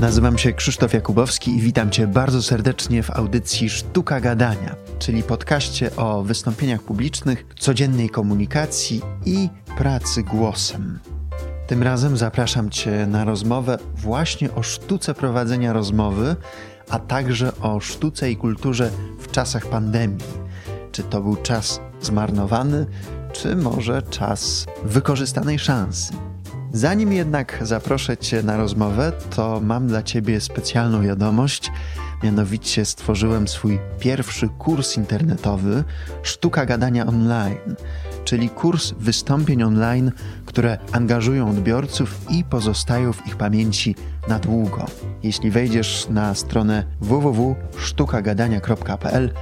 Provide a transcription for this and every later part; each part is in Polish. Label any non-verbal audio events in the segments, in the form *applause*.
Nazywam się Krzysztof Jakubowski i witam Cię bardzo serdecznie w audycji Sztuka Gadania, czyli podcaście o wystąpieniach publicznych, codziennej komunikacji i pracy głosem. Tym razem zapraszam Cię na rozmowę właśnie o sztuce prowadzenia rozmowy, a także o sztuce i kulturze w czasach pandemii. Czy to był czas zmarnowany, czy może czas wykorzystanej szansy? Zanim jednak zaproszę Cię na rozmowę, to mam dla Ciebie specjalną wiadomość. Mianowicie stworzyłem swój pierwszy kurs internetowy Sztuka Gadania Online, czyli kurs wystąpień online, które angażują odbiorców i pozostają w ich pamięci na długo. Jeśli wejdziesz na stronę www.sztukagadania.pl,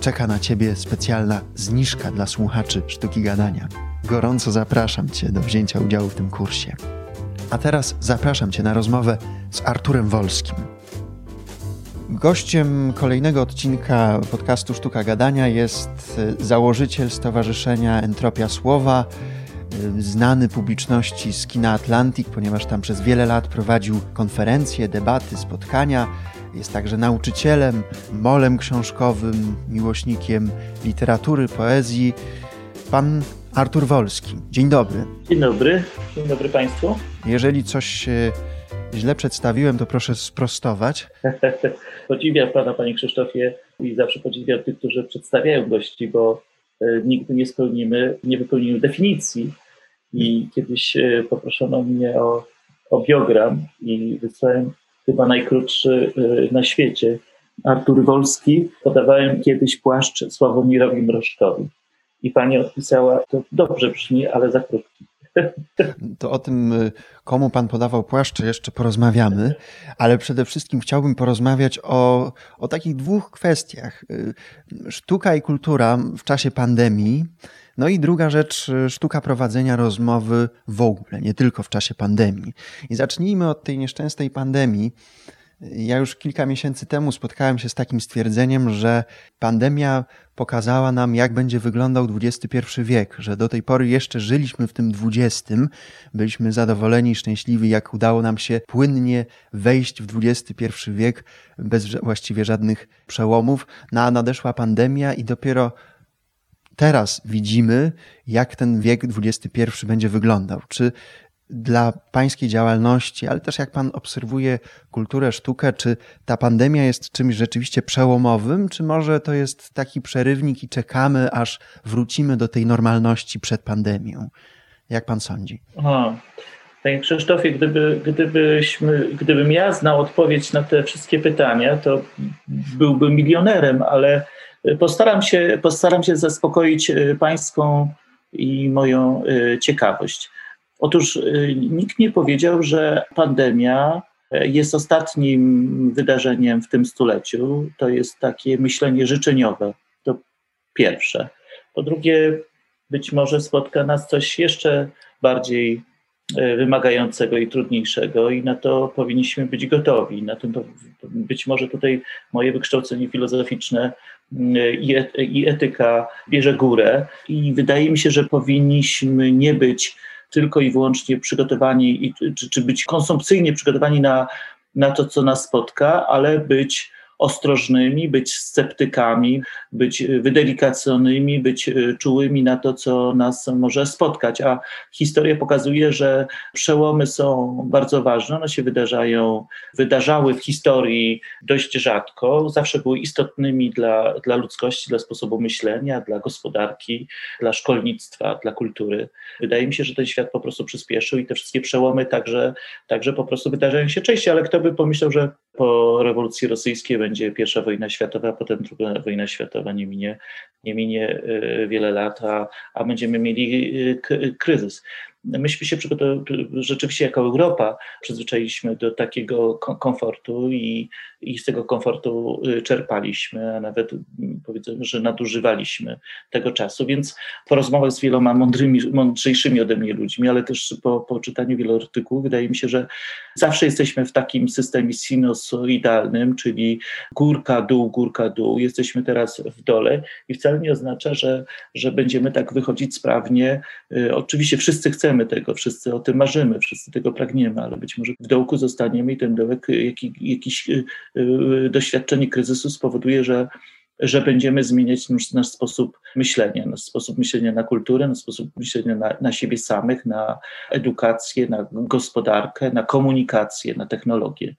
czeka na Ciebie specjalna zniżka dla słuchaczy Sztuki Gadania. Gorąco zapraszam Cię do wzięcia udziału w tym kursie. A teraz zapraszam Cię na rozmowę z Arturem Wolskim. Gościem kolejnego odcinka podcastu Sztuka Gadania jest e, założyciel Stowarzyszenia Entropia Słowa, e, znany publiczności z kina Atlantic, ponieważ tam przez wiele lat prowadził konferencje, debaty, spotkania. Jest także nauczycielem, molem książkowym, miłośnikiem literatury, poezji. Pan Artur Wolski. Dzień dobry. Dzień dobry. Dzień dobry Państwu. Jeżeli coś źle przedstawiłem, to proszę sprostować. *laughs* podziwiam Pana, Panie Krzysztofie, i zawsze podziwiam tych, którzy przedstawiają gości, bo e, nigdy nie spełnimy, nie wypełnimy definicji. I kiedyś e, poproszono mnie o, o biogram i wysłałem chyba najkrótszy e, na świecie. Artur Wolski podawałem kiedyś płaszcz Sławomirowi Mrożkowi i pani odpisała, to dobrze brzmi, ale za krótki. *laughs* To o tym, y, komu pan podawał płaszcze, jeszcze porozmawiamy, ale przede wszystkim chciałbym porozmawiać o, o takich dwóch kwestiach. Y, sztuka i kultura w czasie pandemii. No i druga rzecz, y, sztuka prowadzenia rozmowy w ogóle, nie tylko w czasie pandemii. I zacznijmy od tej nieszczęsnej pandemii. Ja już kilka miesięcy temu spotkałem się z takim stwierdzeniem, że pandemia pokazała nam, jak będzie wyglądał XXI wiek, że do tej pory jeszcze żyliśmy w tym XX, byliśmy zadowoleni i szczęśliwi, jak udało nam się płynnie wejść w XXI wiek bez właściwie żadnych przełomów. No a nadeszła pandemia i dopiero teraz widzimy, jak ten wiek XXI będzie wyglądał. Czy dla pańskiej działalności, ale też jak pan obserwuje kulturę, sztukę, czy ta pandemia jest czymś rzeczywiście przełomowym, czy może to jest taki przerywnik i czekamy, aż wrócimy do tej normalności przed pandemią? Jak pan sądzi? Aha. Panie Krzysztofie, gdyby, gdybyśmy, gdybym ja znał odpowiedź na te wszystkie pytania, to byłbym milionerem, ale postaram się, postaram się zaspokoić e, pańską i moją e, ciekawość. Otóż y, nikt nie powiedział, że pandemia e, jest ostatnim wydarzeniem w tym stuleciu. To jest takie myślenie życzeniowe. To pierwsze. Po drugie, być może spotka nas coś jeszcze bardziej e, wymagającego i trudniejszego, i na to powinniśmy być gotowi. Na tym być może tutaj moje wykształcenie filozoficzne i etyka bierze górę, i wydaje mi się, że powinniśmy nie być tylko i wyłącznie przygotowani, i, czy, czy być konsumpcyjnie przygotowani na, na to, co nas spotka, ale być ostrożnymi, być sceptykami, być wydelikacjonymi, być e, czułymi na to, co nas może spotkać. A historia pokazuje, że przełomy są bardzo ważne. One się wydarzają, wydarzały w historii dość rzadko. Zawsze były istotnymi dla, dla ludzkości, dla sposobu myślenia, dla gospodarki, dla szkolnictwa, dla kultury. Wydaje mi się, że ten świat po prostu przyspieszył i te wszystkie przełomy także, także po prostu wydarzają się częściej, ale kto by pomyślał, że po rewolucji rosyjskiej będzie pierwsza wojna światowa, potem druga wojna światowa, nie minie, nie minie e, wiele lat, a, a będziemy mieli e, kryzys. Myśmy się rzeczywiście jako Europa przyzwyczailiśmy do takiego komfortu i, i z tego komfortu y, czerpaliśmy, a nawet mm, powiedzmy, że nadużywaliśmy tego czasu, więc po rozmowach z wieloma mądrymi, mądrzejszymi ode mnie ludźmi, ale też po, po czytaniu wielu artykułów, wydaje mi się, że zawsze jesteśmy w takim systemie sinusoidalnym, czyli górka, dół, górka, dół. Jesteśmy teraz w dole i wcale nie oznacza, że, że będziemy tak wychodzić sprawnie. Y, oczywiście wszyscy chcemy chcemy tego, wszyscy o tym marzymy, wszyscy tego pragniemy, ale być może w dołku zostaniemy i ten dołek, jakiś, jakiś doświadczenie kryzysu spowoduje, że że będziemy zmieniać nasz, nasz, sposób myślenia, nasz sposób myślenia na kulturę, nasz sposób myślenia na, na siebie samych, na edukację, na gospodarkę, na komunikację, na technologię.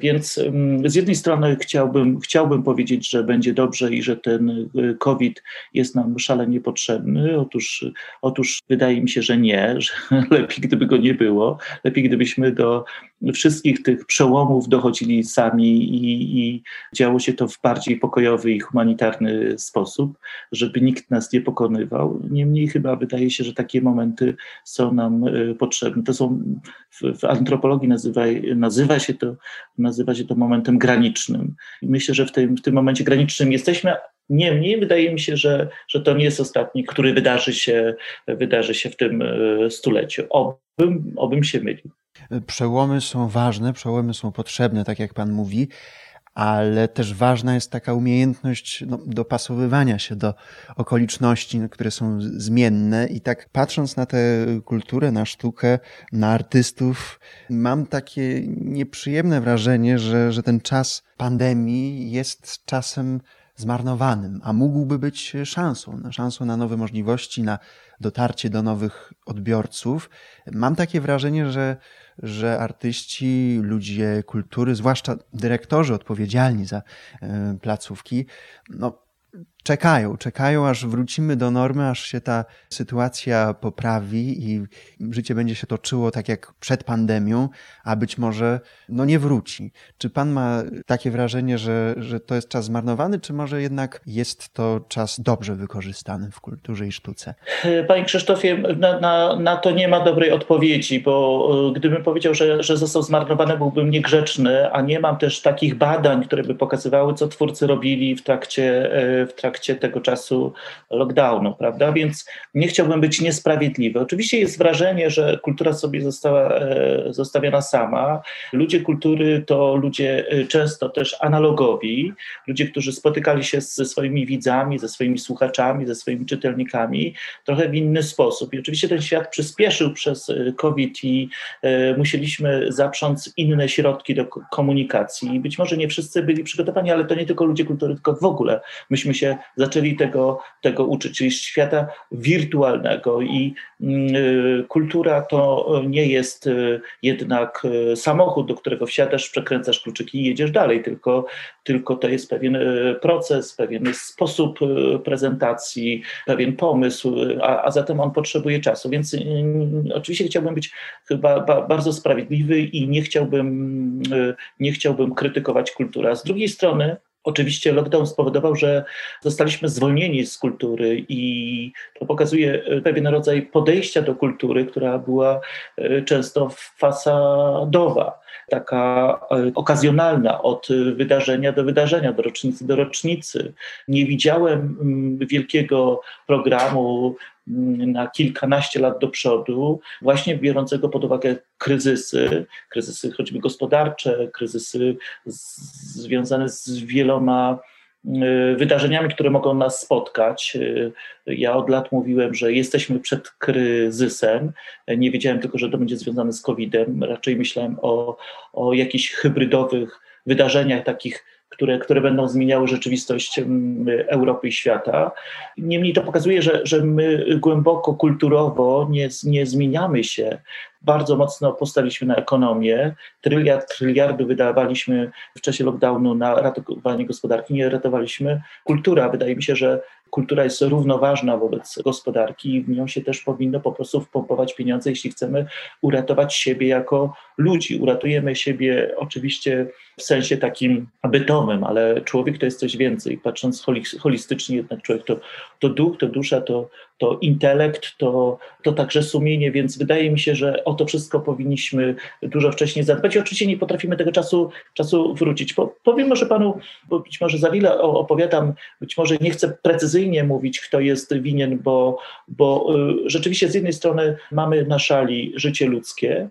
Więc z jednej strony chciałbym, chciałbym powiedzieć, że będzie dobrze i że ten y, COVID jest nam szalenie potrzebny. Otóż, otóż wydaje mi się, że nie, *laughs* że lepiej gdyby go nie było. Lepiej gdybyśmy do wszystkich tych przełomów dochodzili sami i, i działo się to w bardziej pokojowy i humanitarny sposób, żeby nikt nas nie pokonywał. Niemniej chyba wydaje się, że takie momenty są nam y, potrzebne. To są w, w antropologii nazywa, nazywa się to nazywa się to momentem granicznym. Myślę, że w tym, w tym momencie granicznym jesteśmy, Niemniej wydaje mi się, że, że to nie jest ostatni, który wydarzy się, wydarzy się w tym e, stuleciu. Obym, obym się mylił. Przełomy są ważne, przełomy są potrzebne, tak jak Pan mówi, ale też ważna jest taka umiejętność no, dopasowywania się do okoliczności, które są zmienne. I tak patrząc na tę kulturę, na sztukę, na artystów, mam takie nieprzyjemne wrażenie, że, że ten czas pandemii jest czasem zmarnowanym, a mógłby być szansą, szansą na nowe możliwości, na dotarcie do nowych odbiorców. Mam takie wrażenie, że że artyści, ludzie kultury, zwłaszcza dyrektorzy odpowiedzialni za e, placówki, no, czekają, czekają, aż wrócimy do normy, aż się ta sytuacja poprawi i życie będzie się toczyło tak jak przed pandemią, a być może no nie wróci. Czy pan ma takie wrażenie, że, że to jest czas zmarnowany, czy może jednak jest to czas dobrze wykorzystany w kulturze i sztuce? Panie Krzysztofie, na, na, na to nie ma dobrej odpowiedzi, bo e, gdybym powiedział, że, że został zmarnowany, byłbym niegrzeczny, a nie mam też takich badań, które by pokazywały, co twórcy robili w trakcie, e, w trakcie trakcie tego czasu lockdownu, prawda? Więc nie chciałbym być niesprawiedliwy. Oczywiście jest wrażenie, że kultura sobie została e, zostawiona sama. Ludzie kultury to ludzie e, często też analogowi, ludzie, którzy spotykali się ze swoimi widzami, ze swoimi słuchaczami, ze swoimi czytelnikami trochę w inny sposób. I oczywiście ten świat przyspieszył przez e, COVID i musieliśmy zaprząc inne środki do komunikacji. Być może nie wszyscy byli przygotowani, ale to nie tylko ludzie kultury, tylko w ogóle myśmy się zaczęli tego, tego uczyć, czyli świata wirtualnego i y, kultura to nie jest y, jednak y, samochód, do którego wsiadasz, przekręcasz kluczyki i jedziesz dalej, tylko, tylko to jest pewien proces, pewien sposób prezentacji, pewien pomysł, a, a zatem on potrzebuje czasu. Więc oczywiście chciałbym być chyba bardzo sprawiedliwy i nie chciałbym, nie chciałbym krytykować kulturę. A z drugiej strony, Oczywiście lockdown spowodował, że zostaliśmy zwolnieni z kultury i to pokazuje e, pewien rodzaj podejścia do kultury, która była e, często fasadowa, taka e, okazjonalna od wydarzenia do wydarzenia, od rocznicy do rocznicy. Nie widziałem mm, wielkiego programu na kilkanaście lat do przodu, właśnie biorącego pod uwagę kryzysy, kryzysy choćby gospodarcze, kryzysy związane z wieloma y, wydarzeniami, które mogą nas spotkać. Y, ja od lat mówiłem, że jesteśmy przed kryzysem. Nie wiedziałem tylko, że to będzie związane z COVID-em. Raczej myślałem o, o jakichś hybrydowych wydarzeniach, takich które, które będą zmieniały rzeczywistość Europy i świata. Niemniej to pokazuje, że, że my głęboko kulturowo nie, nie zmieniamy się. Bardzo mocno postaliśmy na ekonomię. Tryliard, tryliardy wydawaliśmy w czasie lockdownu na ratowanie gospodarki, nie ratowaliśmy. Kultura, wydaje mi się, że kultura jest równoważna wobec gospodarki i w nią się też powinno po prostu wpompować pieniądze, jeśli chcemy uratować siebie jako ludzi. Uratujemy siebie oczywiście w sensie takim bytowym, ale człowiek to jest coś więcej. Patrząc holistycznie, jednak człowiek to, to duch, to dusza, to, to intelekt, to, to także sumienie, więc wydaje mi się, że o to wszystko powinniśmy dużo wcześniej zadbać i oczywiście nie potrafimy tego czasu, czasu wrócić. Po, powiem może panu, bo być może za wiele opowiadam, być może nie chcę precyzyjnie mówić, kto jest winien, bo, bo y, rzeczywiście z jednej strony mamy na szali życie ludzkie,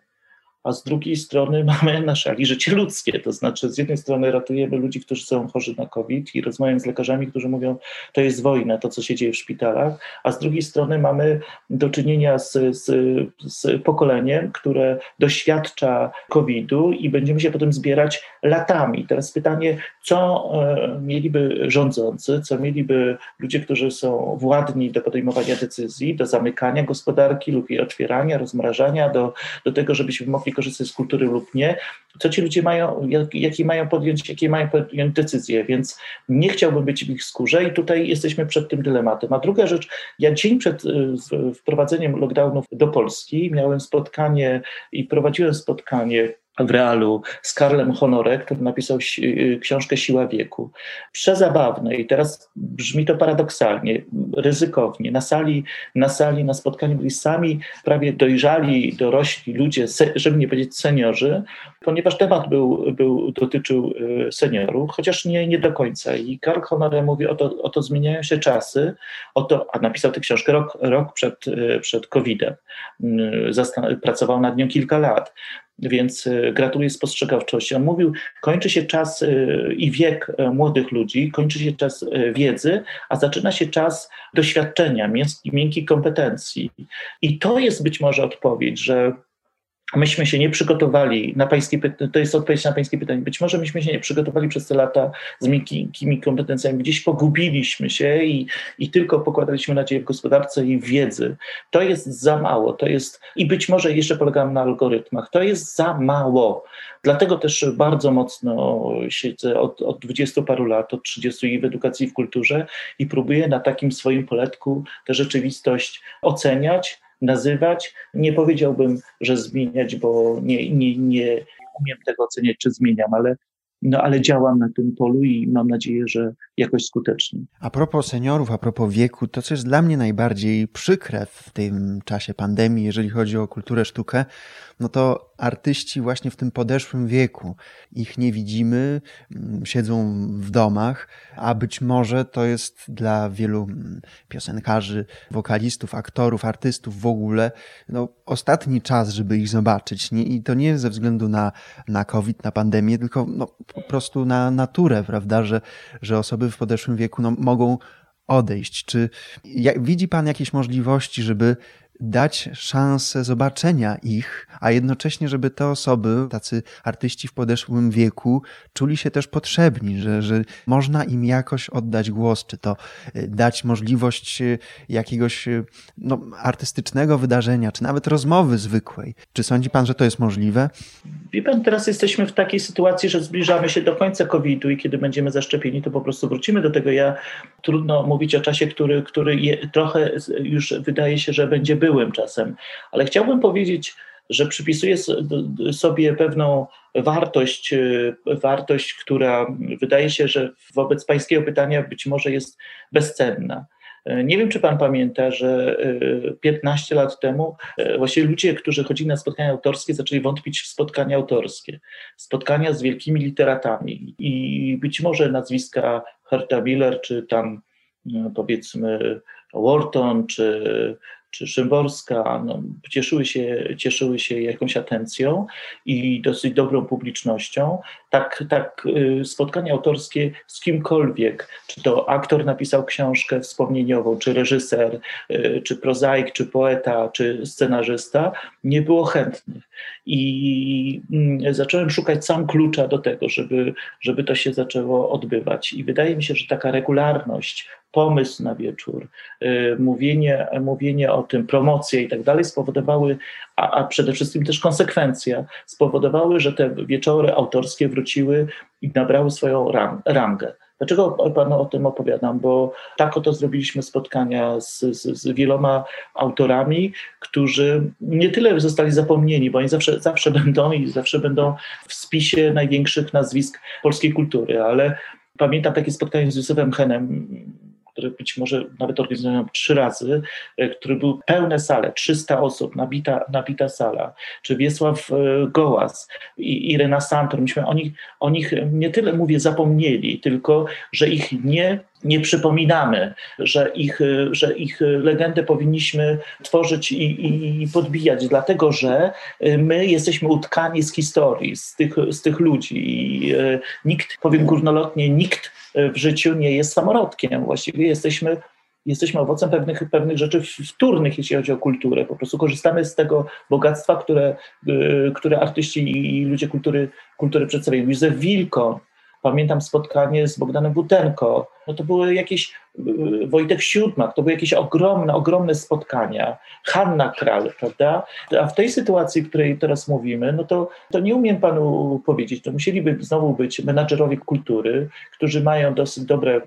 a z drugiej strony *laughs* mamy na szali życie ludzkie. To znaczy, z jednej strony ratujemy ludzi, którzy są chorzy na COVID i rozmawiam z lekarzami, którzy mówią, to jest wojna, to co się dzieje w szpitalach, a z drugiej strony mamy do czynienia z, z, z pokoleniem, które doświadcza COVID-u i będziemy się potem zbierać latami. Teraz pytanie, co e, mieliby rządzący, co mieliby ludzie, którzy są władni do podejmowania decyzji, do zamykania gospodarki lub jej otwierania, rozmrażania, do, do tego, żebyśmy mogli korzystać z kultury lub nie, co ci ludzie mają, jak, jakie mają podjąć, jakie mają podjąć decyzje, więc nie chciałbym być w ich skórze i tutaj jesteśmy przed tym dylematem. A druga rzecz, ja dzień przed y, wprowadzeniem lockdownów do Polski miałem spotkanie i prowadziłem spotkanie w realu z Karlem Honore, który napisał y, książkę Siła wieku. Przezabawne i teraz brzmi to paradoksalnie, ryzykownie. Na sali, na sali, na spotkaniu byli sami prawie dojrzali, dorośli ludzie, żeby nie powiedzieć seniorzy, ponieważ temat był, był dotyczył y, seniorów, chociaż nie, nie do końca. I Karl Honore mówi, oto, oto zmieniają się czasy, oto, a napisał tę książkę rok, rok przed, y, przed COVID-em. Pracował nad nią kilka lat więc e, gratuluję spostrzegawczości. On mówił, kończy się czas e, i wiek e, młodych ludzi, kończy się czas wiedzy, a zaczyna się czas doświadczenia, miękkich kompetencji. I to jest być może odpowiedź, że myśmy się nie przygotowali na pańskie pytanie, to jest odpowiedź na pańskie pytanie, być może myśmy się nie przygotowali przez te lata z miękkimi kompetencjami, gdzieś pogubiliśmy się i, i tylko pokładaliśmy nadzieję w gospodarce i wiedzy. To jest za mało, to jest, i być może jeszcze polegam na algorytmach, to jest za mało. Dlatego też bardzo mocno siedzę od, od 20 paru lat, od 30 w edukacji i w kulturze i próbuję na takim swoim poletku tę rzeczywistość oceniać, nazywać. Nie powiedziałbym, że zmieniać, bo nie, nie, nie umiem tego oceniać, czy zmieniam, ale no ale działam na tym polu i mam nadzieję, że jakoś skutecznie. A propos seniorów, a propos wieku, to co jest dla mnie najbardziej przykre w tym czasie pandemii, jeżeli chodzi o kulturę, sztukę, no to artyści właśnie w tym podeszłym wieku. Ich nie widzimy, mm, siedzą w domach, a być może to jest dla wielu mm, piosenkarzy, wokalistów, aktorów, artystów w ogóle no, ostatni czas, żeby ich zobaczyć. Nie, I to nie ze względu na, na COVID, na pandemię, tylko no, po prostu na naturę, prawda, że, że osoby w podeszłym wieku no, mogą odejść. Czy widzi Pan jakieś możliwości, żeby dać szansę zobaczenia ich, a jednocześnie, żeby te osoby, tacy artyści w podeszłym wieku, czuli się też potrzebni, że, że można im jakoś oddać głos, czy to y, dać możliwość y, jakiegoś y, no, artystycznego wydarzenia, czy nawet rozmowy zwykłej. Czy sądzi pan, że to jest możliwe? Wie pan, teraz jesteśmy w takiej sytuacji, że zbliżamy się do końca COVID-u i kiedy będziemy zaszczepieni, to po prostu wrócimy do tego. Ja trudno mówić o czasie, który, który je, trochę już wydaje się, że będzie byłym czasem, ale chciałbym powiedzieć, że przypisuję sobie pewną wartość, wartość, która wydaje się, że wobec pańskiego pytania być może jest bezcenna. Nie wiem, czy pan pamięta, że 15 e, lat temu e, właśnie ludzie, którzy chodzili na spotkania autorskie, zaczęli wątpić w spotkania autorskie, spotkania z wielkimi literatami i być może nazwiska Herta Miller, czy tam powiedzmy Wharton, czy czy Szymborska no, cieszyły, się, cieszyły się jakąś atencją i dosyć dobrą publicznością. Tak, tak y, spotkania autorskie z kimkolwiek, czy to aktor napisał książkę wspomnieniową, czy reżyser, y, czy prozaik, czy poeta, czy scenarzysta, nie było chętnych. I mm, zacząłem szukać sam klucza do tego, żeby, żeby to się zaczęło odbywać. I wydaje mi się, że taka regularność, pomysł na wieczór, y, mówienie, mówienie o tym, promocje i tak dalej spowodowały, a, a przede wszystkim też konsekwencja, spowodowały, że te wieczory autorskie wróciły i nabrały swoją rangę. Dlaczego panu o tym opowiadam? Bo tak oto zrobiliśmy spotkania z, z, z, wieloma autorami, którzy nie tyle zostali zapomnieni, bo oni zawsze, zawsze będą i zawsze będą w spisie największych nazwisk polskiej kultury, ale pamiętam takie spotkanie z Józefem Henem, który być może nawet organizowałem trzy razy, e, który był pełne sale, 300 osób, nabita, nabita sala, czy Wiesław e, Gołas i Irena Santor. Myśmy o nich, o nich nie tyle mówię zapomnieli, tylko że ich nie nie przypominamy, że ich, że ich legendę powinniśmy tworzyć i, i, podbijać, dlatego że my jesteśmy utkani z historii, z tych, z tych ludzi. I e, nikt, powiem górnolotnie, nikt w życiu nie jest samorodkiem. Właściwie jesteśmy jesteśmy owocem pewnych, pewnych rzeczy wtórnych, jeśli chodzi o kulturę. Po prostu korzystamy z tego bogactwa, które, e, które artyści i ludzie kultury, kultury przedstawiają. Józef Wilko, Pamiętam spotkanie z Bogdanem Butenko. No to były jakieś, y, Wojtek Siódmak, to były jakieś ogromne, ogromne spotkania. Hanna Kral, prawda? A w tej sytuacji, o której teraz mówimy, no to, to nie umiem panu powiedzieć. To musieliby znowu być menadżerowie kultury, którzy mają dosyć dobre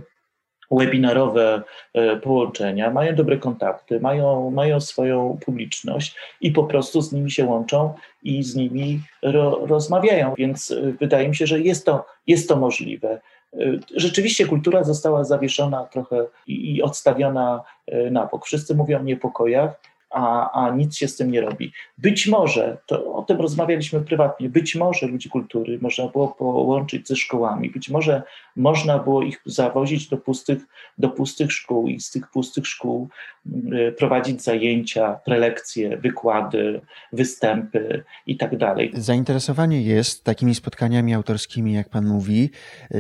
webinarowe e, połączenia, mają dobre kontakty, mają, mają swoją publiczność i po prostu z nimi się łączą i z nimi ro, rozmawiają. Więc e, wydaje mi się, że jest to, jest to możliwe. E, rzeczywiście kultura została zawieszona trochę i, i odstawiona na bok. Wszyscy mówią o niepokojach a, a nic się z tym nie robi. Być może, to o tym rozmawialiśmy prywatnie, być może ludzi kultury można było połączyć ze szkołami, być może można było ich zawozić do pustych, do pustych szkół i z tych pustych szkół y, prowadzić zajęcia, prelekcje, wykłady, występy i tak dalej. Zainteresowanie jest takimi spotkaniami autorskimi, jak pan mówi,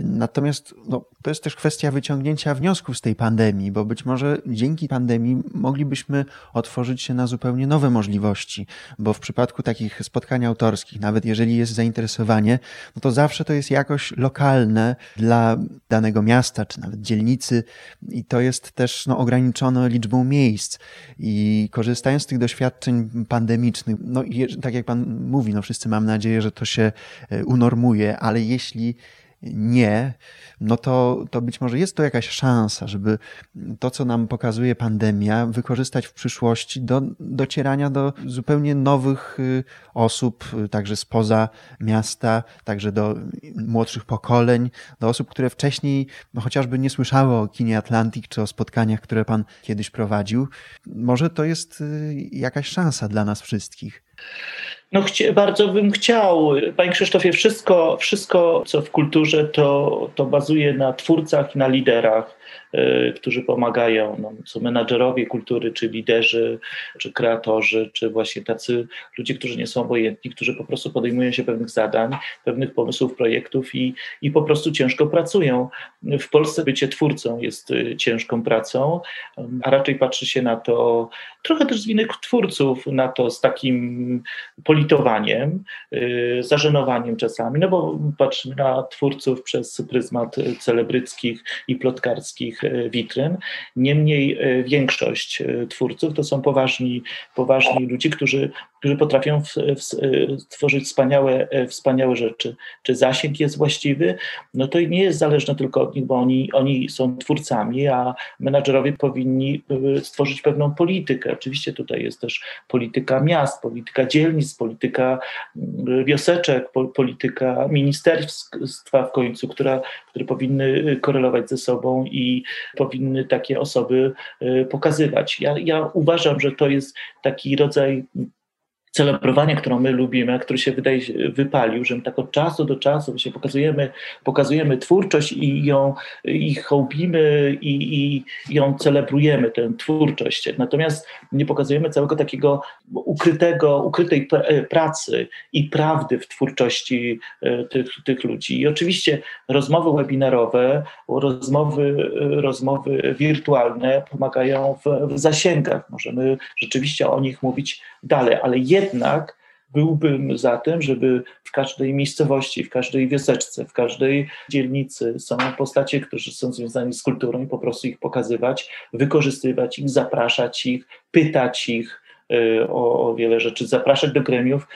natomiast no, to jest też kwestia wyciągnięcia wniosków z tej pandemii, bo być może dzięki pandemii moglibyśmy otworzyć się na zupełnie nowe możliwości, bo w przypadku takich spotkań autorskich, nawet jeżeli jest zainteresowanie, no to zawsze to jest jakoś lokalne dla danego miasta, czy nawet dzielnicy i to jest też no, ograniczone liczbą miejsc. I korzystając z tych doświadczeń pandemicznych, no i tak jak pan mówi, no wszyscy mam nadzieję, że to się e, unormuje, ale jeśli nie, no to, to być może jest to jakaś szansa, żeby to, co nam pokazuje pandemia, wykorzystać w przyszłości do docierania do zupełnie nowych y, osób, y, także spoza miasta, także do młodszych pokoleń, do osób, które wcześniej no, chociażby nie słyszały o kinie Atlantik czy o spotkaniach, które pan kiedyś prowadził. Może to jest y, jakaś szansa dla nas wszystkich. No, chcie, bardzo bym chciał. Panie Krzysztofie, wszystko, wszystko co w kulturze, to, to bazuje na twórcach i na liderach. Y, którzy pomagają, no, są menadżerowie kultury, czy liderzy, czy kreatorzy, czy właśnie tacy ludzie, którzy nie są obojętni, którzy po prostu podejmują się pewnych zadań, pewnych pomysłów, projektów i, i po prostu ciężko pracują. W Polsce bycie twórcą jest y, ciężką pracą, a raczej patrzy się na to, trochę też z innych twórców, na to z takim politowaniem, y, zażenowaniem czasami, no bo patrzymy na twórców przez pryzmat celebryckich i plotkarskich E, witryn. Niemniej e, większość e, twórców to są poważni, poważni ludzie, którzy, którzy potrafią w, w, tworzyć wspaniałe, wspaniałe rzeczy. Czy zasięg jest właściwy? No to nie jest zależne tylko od nich, bo oni, oni są twórcami, a menadżerowie powinni stworzyć pewną politykę. Oczywiście tutaj jest też polityka miast, polityka dzielnic, polityka mm, wioseczek, polityka ministerstwa w końcu, która, które powinny korelować ze sobą i powinny takie osoby pokazywać. Ja, ja uważam, że to jest taki rodzaj celebrowania, którą my lubimy, który się wydaje wypalił, że my tak od czasu do czasu się pokazujemy, pokazujemy twórczość i ją i hołbimy i, i ją celebrujemy, tę twórczość. Natomiast nie pokazujemy całego takiego ukrytego, ukrytej pracy i prawdy w twórczości e, tych, tych ludzi. I oczywiście rozmowy webinarowe, rozmowy, rozmowy wirtualne pomagają w, w zasięgach. Możemy rzeczywiście o nich mówić dalej, ale jednak byłbym za tym, żeby w każdej miejscowości, w każdej wioseczce, w każdej dzielnicy są postacie, którzy są związani z kulturą i po prostu ich pokazywać, wykorzystywać ich, zapraszać ich, pytać ich, o, o wiele rzeczy, zapraszać do gremiów,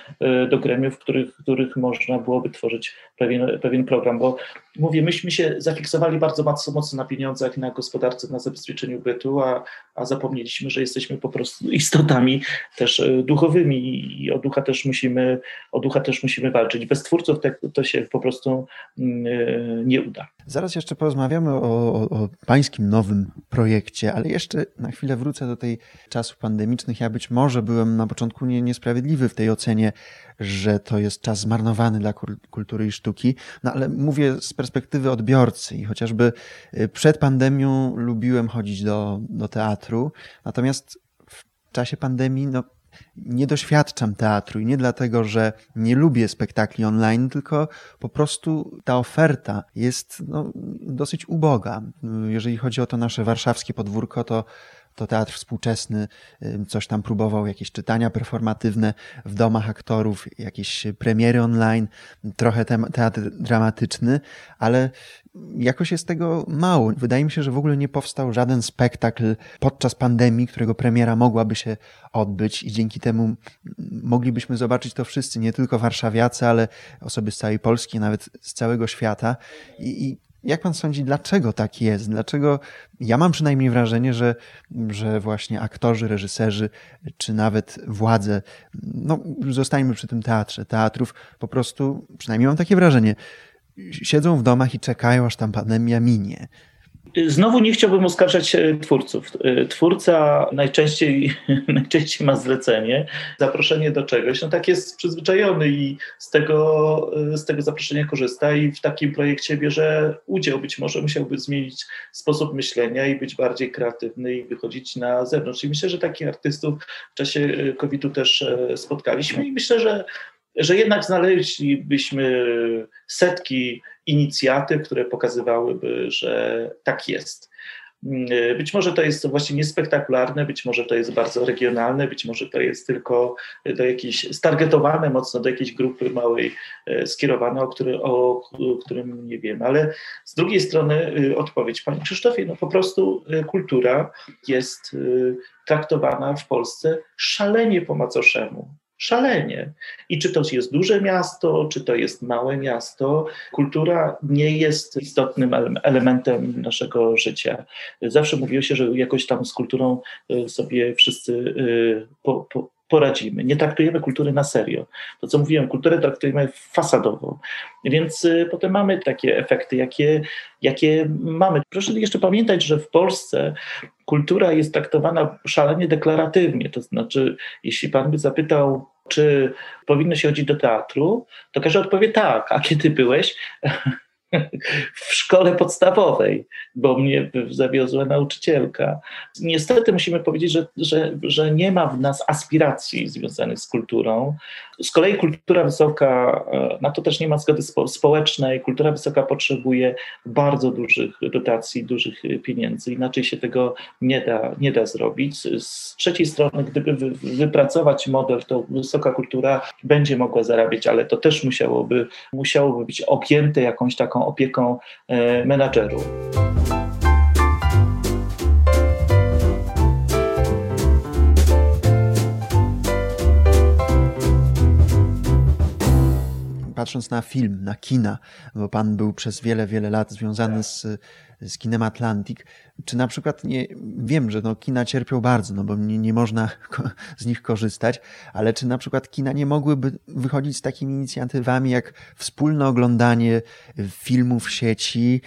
y, do gremiów, których, których można byłoby tworzyć pewien, pewien program, bo mówię, myśmy się zafiksowali bardzo mocno, mocno na pieniądzach, na gospodarce, na zabezpieczeniu bytu, a, a zapomnieliśmy, że jesteśmy po prostu istotami też y, duchowymi i o ducha też musimy, o ducha też musimy walczyć. Bez twórców to, się po prostu nie uda. Zaraz jeszcze porozmawiamy o, o, o pańskim nowym projekcie, ale jeszcze na chwilę wrócę do tej czasów pandemicznych. Ja być może może byłem na początku nie, niesprawiedliwy w tej ocenie, że to jest czas zmarnowany dla kultury i sztuki, no ale mówię z perspektywy odbiorcy i chociażby y, przed pandemią lubiłem chodzić do, do teatru, natomiast w czasie pandemii, no nie doświadczam teatru i nie dlatego, że nie lubię spektakli online, tylko po prostu ta oferta jest no, dosyć uboga. Jeżeli chodzi o to nasze warszawskie podwórko, to to teatr współczesny coś tam próbował, jakieś czytania performatywne w domach aktorów, jakieś premiery online, trochę teatr dramatyczny, ale jakoś jest tego mało. Wydaje mi się, że w ogóle nie powstał żaden spektakl podczas pandemii, którego premiera mogłaby się odbyć i dzięki temu moglibyśmy zobaczyć to wszyscy, nie tylko warszawiacy, ale osoby z całej Polski, nawet z całego świata. I, i jak pan sądzi, dlaczego tak jest? Dlaczego ja mam przynajmniej wrażenie, że, że właśnie aktorzy, reżyserzy, czy nawet władze, no zostańmy przy tym teatrze, teatrów, po prostu, przynajmniej mam takie wrażenie, siedzą w domach i czekają, aż tam pandemia minie. Znowu nie chciałbym oskarżać e, twórców. E, twórca najczęściej, *laughs* najczęściej ma zlecenie, zaproszenie do czegoś. No tak jest przyzwyczajony i z tego, e, z tego zaproszenia korzysta i w takim projekcie bierze udział. Być może musiałby zmienić sposób myślenia i być bardziej kreatywny i wychodzić na zewnątrz. I myślę, że takich artystów w czasie COVID-u też spotkaliśmy i myślę, że że jednak znaleźlibyśmy setki inicjatyw, które pokazywałyby, że tak jest. Być może to jest właśnie niespektakularne, być może to jest bardzo regionalne, być może to jest tylko do jakiejś stargetowane mocno do jakiejś grupy małej e, skierowane, o, który, o, o którym nie wiem. Ale z drugiej strony e, odpowiedź, Panie Krzysztofie, no po prostu e, kultura jest traktowana w Polsce szalenie po macoszemu szalenie. I czy to jest duże miasto, czy to jest małe miasto, kultura nie jest istotnym elementem naszego życia. Zawsze mówiło się, że jakoś tam z kulturą y, sobie wszyscy y, po, po, poradzimy. Nie traktujemy kultury na serio. To, co mówiłem, kulturę traktujemy fasadowo. Więc y, potem mamy takie efekty, jakie, jakie mamy. Proszę jeszcze pamiętać, że w Polsce kultura jest traktowana szalenie deklaratywnie. To znaczy, jeśli pan by zapytał, czy powinno się chodzić do teatru, to każdy odpowie tak. A kiedy byłeś? *laughs* *laughs* w szkole podstawowej, bo mnie zawiozła nauczycielka. Niestety musimy powiedzieć, że, że, że nie ma w nas aspiracji związanych z kulturą. Z kolei kultura wysoka, e, na to też nie ma zgody społecznej, kultura wysoka potrzebuje bardzo dużych dotacji, dużych pieniędzy, inaczej się tego nie da, nie da zrobić. Z trzeciej strony, gdyby wypracować model, to wysoka kultura będzie mogła zarabiać, ale to też musiałoby, musiałoby być objęte jakąś taką opieką e, menadżerów. Patrząc na film, na kina, bo pan był przez wiele, wiele lat związany z, z kinem Atlantic, czy na przykład nie, wiem, że no, kina cierpią bardzo, no bo nie, nie można *laughs* z nich korzystać, ale czy na przykład kina nie mogłyby wychodzić z takimi inicjatywami jak wspólne oglądanie filmów w sieci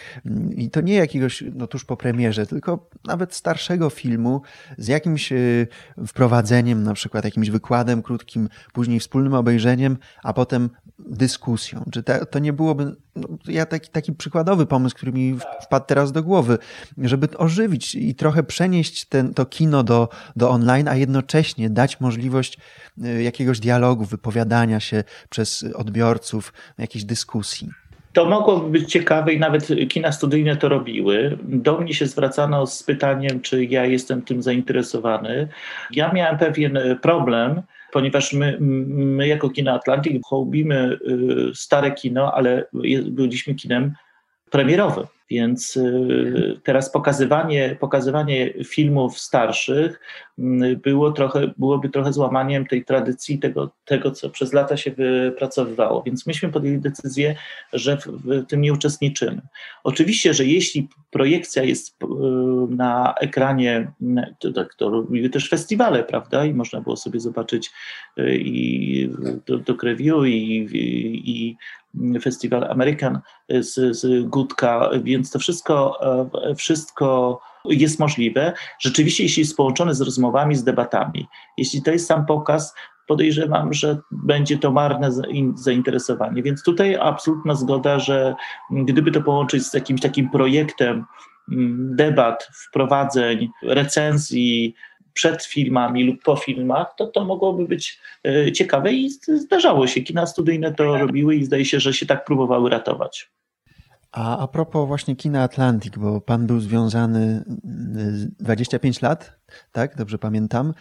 i to nie jakiegoś, no tuż po premierze, tylko nawet starszego filmu z jakimś y, wprowadzeniem, na przykład jakimś wykładem krótkim, później wspólnym obejrzeniem, a potem dyskusją. Czy to nie byłoby, no, ja taki, taki przykładowy pomysł, który mi wpadł teraz do głowy, żeby ożywić i trochę przenieść ten, to kino do, do online, a jednocześnie dać możliwość y, jakiegoś dialogu, wypowiadania się przez odbiorców, jakiejś dyskusji. To mogłoby być ciekawe i nawet kina studyjne to robiły. Do mnie się zwracano z pytaniem, czy ja jestem tym zainteresowany. Ja miałem pewien problem, ponieważ my, my jako Kino Atlantic hołbimy y, stare kino, ale byliśmy kinem premierowym. Więc y, teraz pokazywanie, pokazywanie filmów starszych mm, było trochę, byłoby trochę złamaniem tej tradycji, tego, tego, co przez lata się wypracowywało. Więc myśmy podjęli decyzję, że w, w tym nie uczestniczymy. Oczywiście, że jeśli projekcja jest y, na ekranie, to, to robiły też festiwale, prawda? I można było sobie zobaczyć y, i do, do Review i, i, i Festiwal American z, z Gutka, więc to wszystko, e, wszystko jest możliwe. Rzeczywiście, jeśli jest połączone z rozmowami, z debatami. Jeśli to jest sam pokaz, podejrzewam, że będzie to marne zainteresowanie. Więc tutaj absolutna zgoda, że gdyby to połączyć z jakimś takim projektem mm, debat, wprowadzeń, recenzji, przed filmami lub po filmach, to to mogłoby być e, ciekawe i zdarzało się. Kina studyjne to robiły i zdaje się, że się tak próbowały ratować. A a propos właśnie kina Atlantic, bo pan był związany 25 y, lat, tak? Dobrze pamiętam?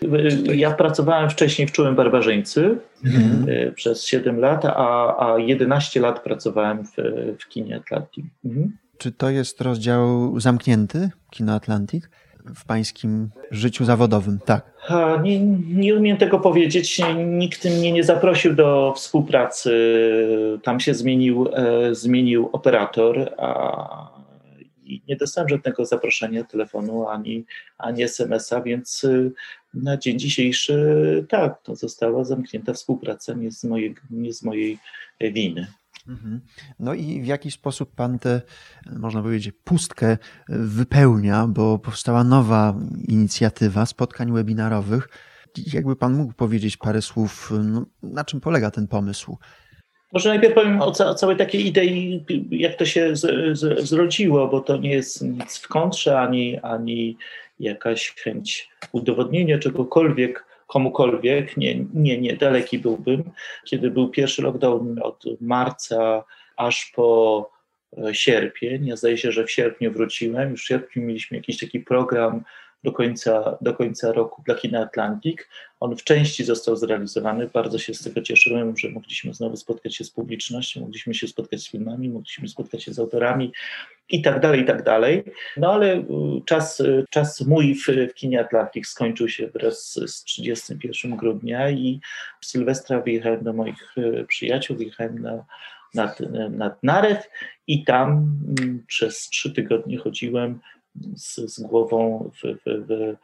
Ja pracowałem wcześniej w Czułym Barbarzyńcy mhm. Przez 7 lat, a, a 11 lat pracowałem w, w kinie Atlantic. Mhm. Czy to jest rozdział zamknięty, Kino Atlantic? W pańskim życiu zawodowym, tak? nie, nie umiem tego powiedzieć. Nikt mnie nie zaprosił do współpracy. Tam się zmienił, e, zmienił operator, a nie dostałem żadnego zaproszenia telefonu ani, ani SMS-a, więc e, na dzień dzisiejszy tak, to została zamknięta współpraca nie z mojej, nie z mojej winy. Mhm. No i w jaki sposób pan tę, można powiedzieć, pustkę wypełnia, bo powstała nowa inicjatywa spotkań webinarowych. Jakby pan mógł powiedzieć parę słów, no, na czym polega ten pomysł? Może najpierw powiem o, ca całej takiej idei, jak to się zrodziło, bo to nie jest nic w kontrze, ani, ani jakaś chęć udowodnienia czegokolwiek komukolwiek. Nie, nie, nie, daleki byłbym. Kiedy był pierwszy lockdown od marca aż po e, sierpień, ja zdaje się, że w sierpniu wróciłem, już w sierpniu mieliśmy jakiś taki program do końca, do końca roku dla Kina Atlantic. On w części został zrealizowany. Bardzo się z tego cieszyłem, że mogliśmy znowu spotkać się z publicznością, mogliśmy się spotkać z filmami, mogliśmy spotkać się z autorami i tak dalej, i tak dalej. No ale y, czas, y, czas mój w, w Kinie Atlantic skończył się wraz z 31 grudnia i w Sylwestra wyjechałem do moich y, przyjaciół, wyjechałem na nad, nad Narew i tam mm, przez trzy tygodnie chodziłem z, z głową w, w, w,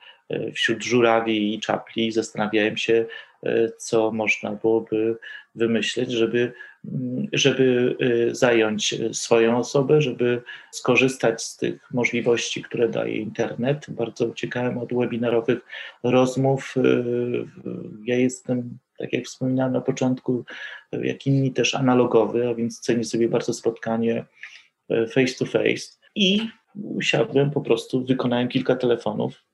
wśród żurawi i czapli zastanawiałem się, e, co można byłoby wymyśleć, żeby, mm, żeby e, zająć swoją osobę, żeby skorzystać z tych możliwości, które daje internet. Bardzo uciekałem od webinarowych rozmów. E, ja jestem, tak jak wspominałem na początku, jak inni też analogowy, a więc cenię sobie bardzo spotkanie face to face. I usiadłem, po prostu wykonałem kilka telefonów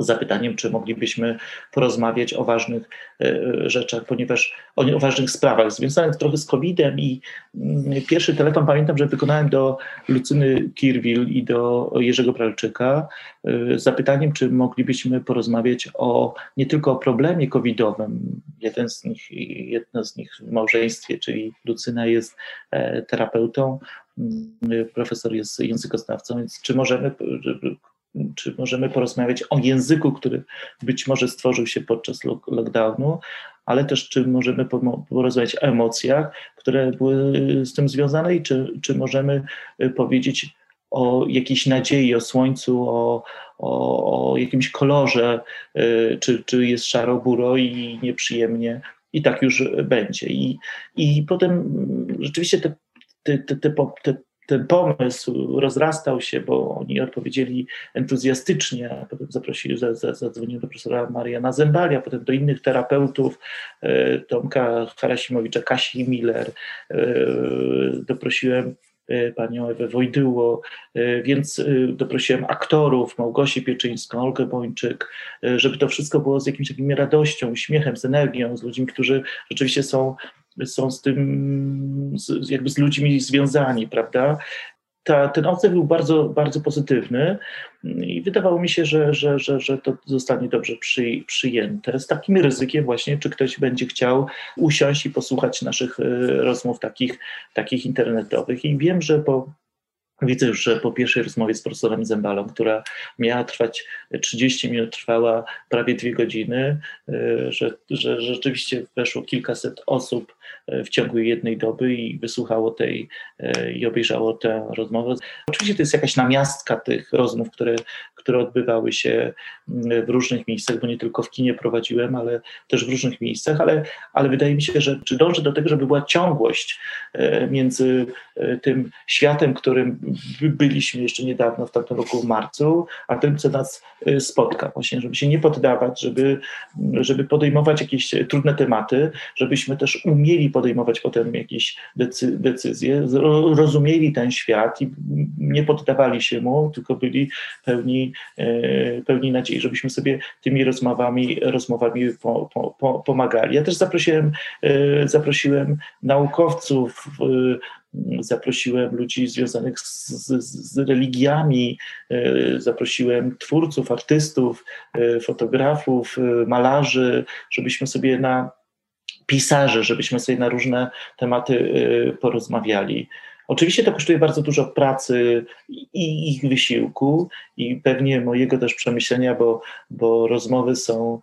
z zapytaniem, czy moglibyśmy porozmawiać o ważnych e, rzeczach, ponieważ o, o ważnych sprawach związanych trochę z COVID-em i mm, pierwszy telefon pamiętam, że wykonałem do Lucyny Kirwil i do Jerzego Pralczyka z zapytaniem, czy moglibyśmy porozmawiać o nie tylko o problemie covidowym. Jeden z nich, jedno z nich w małżeństwie, czyli Lucyna jest e, terapeutą, profesor jest językoznawcą, więc czy możemy, czy możemy porozmawiać o języku, który być może stworzył się podczas lockdownu, ale też czy możemy porozmawiać o emocjach, które były z tym związane i czy, czy możemy y, powiedzieć o jakiejś nadziei, o słońcu, o, o, o jakimś kolorze, y, czy, czy jest szaro-buro i nieprzyjemnie i tak już będzie. I, i potem rzeczywiście te te, te, te, te, ten pomysł rozrastał się, bo oni odpowiedzieli entuzjastycznie, a potem zaprosili, zadzwonił do profesora Mariana Zembalia, potem do innych terapeutów, e, Tomka Harasimowicza, Kasi Miller, e, doprosiłem e, panią Ewę Wojdyło, więc doprosiłem aktorów, Małgosię Pieczyńską, Olgę Bończyk, żeby to wszystko było z jakimś takim radością, uśmiechem, z energią, z ludźmi, którzy rzeczywiście są są z tym, z, jakby z ludźmi związani, prawda? Ta, ten odzew był bardzo, bardzo pozytywny i wydawało mi się, że, że, że, że to zostanie dobrze przy, przyjęte. Z takim ryzykiem właśnie, czy ktoś będzie chciał usiąść i posłuchać naszych e, rozmów takich, takich internetowych. I wiem, że po Widzę już, że po pierwszej rozmowie z profesorem Zembalą, która miała trwać 30 minut, trwała prawie dwie godziny, y, że, że rzeczywiście weszło kilkaset osób w ciągu jednej doby i wysłuchało tej i obejrzało tę rozmowę. Oczywiście to jest jakaś namiastka tych rozmów, które, które odbywały się mm, w różnych miejscach, bo nie tylko w kinie prowadziłem, ale też w różnych miejscach, ale, ale wydaje mi się, że czy dążę do tego, żeby była ciągłość między tym światem, którym byliśmy jeszcze niedawno, w tamtym roku w marcu, a tym, co nas spotka. Właśnie, żeby się nie poddawać, żeby, żeby podejmować jakieś trudne tematy, żebyśmy też umieli podejmować potem jakieś decy, decyzje, rozumieli ten świat i nie poddawali się mu, tylko byli pełni, e, pełni nadziei, żebyśmy sobie tymi rozmowami, rozmowami po, po, po, pomagali. Ja też zaprosiłem, e, zaprosiłem naukowców, zaprosiłem ludzi związanych z, z, z, religiami, e, zaprosiłem twórców, artystów, e, fotografów, e, malarzy, żebyśmy sobie na pisarzy, żebyśmy sobie na różne tematy porozmawiali. Oczywiście to kosztuje bardzo dużo pracy i ich wysiłku, i pewnie mojego też przemyślenia, bo, bo rozmowy są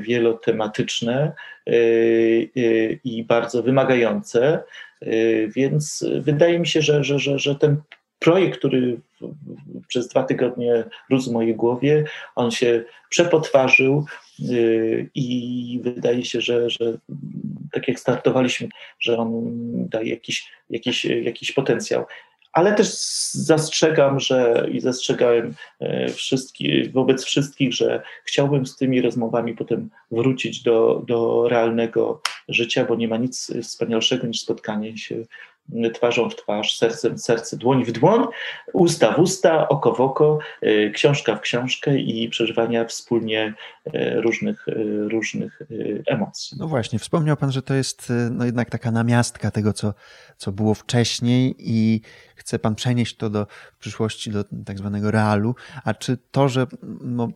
wielotematyczne i bardzo wymagające. Y, więc wydaje mi się, że, że, że, że ten projekt, który przez dwa tygodnie rósł w mojej głowie, on się przepotwarzył y, i wydaje się, że, że tak jak startowaliśmy, że on daje jakiś, jakiś, jakiś potencjał. Ale też zastrzegam, że i zastrzegałem e, wobec wszystkich, że chciałbym z tymi rozmowami potem wrócić do, do realnego życia, bo nie ma nic wspanialszego niż spotkanie się twarzą w twarz, sercem w serce, dłoń w dłoń, usta w usta, oko w oko, e, książka w książkę i przeżywania wspólnie e, różnych, e, różnych emocji. No właśnie, wspomniał Pan, że to jest no jednak taka namiastka tego, co, co było wcześniej i chce Pan przenieść to do przyszłości, do tak zwanego realu. A czy to, że no,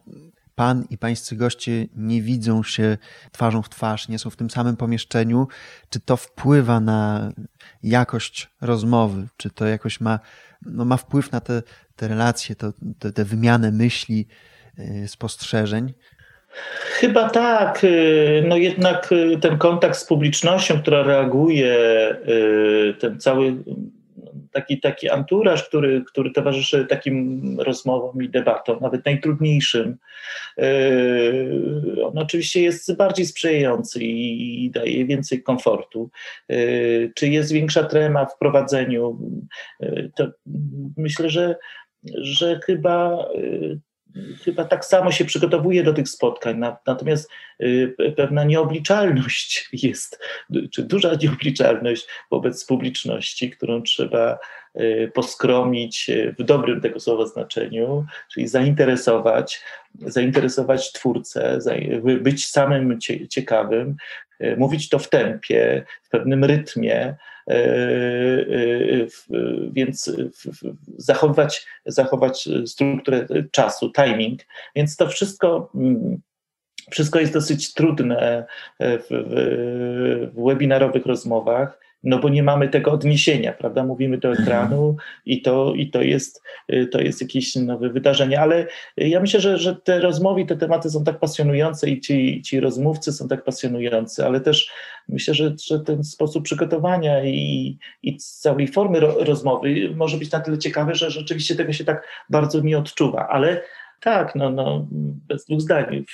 Pan i pańscy goście nie widzą się twarzą w twarz, nie są w tym samym pomieszczeniu, czy to wpływa na jakość rozmowy, czy to jakoś ma, no ma wpływ na te, te relacje, to, te, te wymianę myśli, yy, spostrzeżeń? Chyba tak. Y, no jednak y, ten kontakt z publicznością, która reaguje, ten cały taki, taki anturaż, który, który towarzyszy takim rozmowom i debatom, nawet najtrudniejszym, yy, on oczywiście jest bardziej sprzyjający i daje więcej komfortu. Yy, czy jest większa trema w prowadzeniu? Yy, to myślę, że, że chyba chyba tak samo się przygotowuje do tych spotkań, natomiast y, pewna nieobliczalność *laughs* jest, czy duża nieobliczalność wobec publiczności, którą trzeba y, poskromić y, w dobrym tego słowa znaczeniu, czyli zainteresować, zainteresować twórcę, być samym ciekawym, mówić to w tempie, w pewnym rytmie, E, e, więc zachować, zachować strukturę czasu, timing. Więc to wszystko. Mm, wszystko jest dosyć trudne w, w webinarowych rozmowach, no bo nie mamy tego odniesienia, prawda? Mówimy do ekranu i to, i to, jest, to jest jakieś nowe wydarzenie, ale ja myślę, że, że te rozmowy, te tematy są tak pasjonujące i ci, ci rozmówcy są tak pasjonujący, ale też myślę, że, że ten sposób przygotowania i, i całej formy ro, rozmowy może być na tyle ciekawy, że rzeczywiście tego się tak bardzo nie odczuwa, ale tak, no, no, bez dwóch zdań.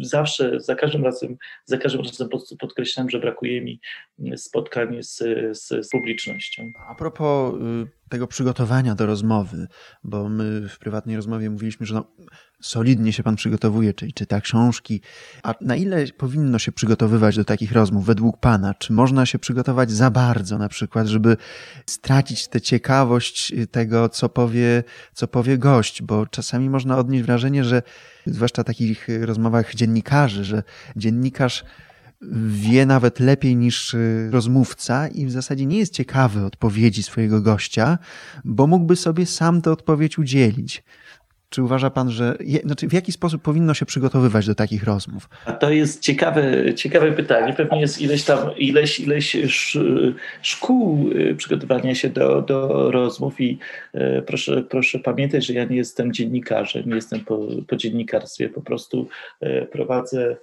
Zawsze, za każdym razem, za każdym razem podkreślam, że brakuje mi spotkań z, z, z publicznością. A propos y, tego przygotowania do rozmowy, bo my w prywatnej rozmowie mówiliśmy, że no, solidnie się pan przygotowuje, czyli czyta książki. A na ile powinno się przygotowywać do takich rozmów według pana? Czy można się przygotować za bardzo, na przykład, żeby stracić tę ciekawość tego, co powie, co powie gość? Bo czasami można odnieść wrażenie, że zwłaszcza w takich rozmowach dziennikarzy, że dziennikarz wie nawet lepiej niż rozmówca i w zasadzie nie jest ciekawy odpowiedzi swojego gościa, bo mógłby sobie sam tę odpowiedź udzielić. Czy uważa pan, że znaczy w jaki sposób powinno się przygotowywać do takich rozmów? A to jest ciekawe, ciekawe pytanie. Pewnie jest ileś tam, ileś, ileś szkół y, przygotowania się do, do rozmów i y, proszę, proszę pamiętać, że ja nie jestem dziennikarzem, nie jestem po, po dziennikarstwie, po prostu y, prowadzę,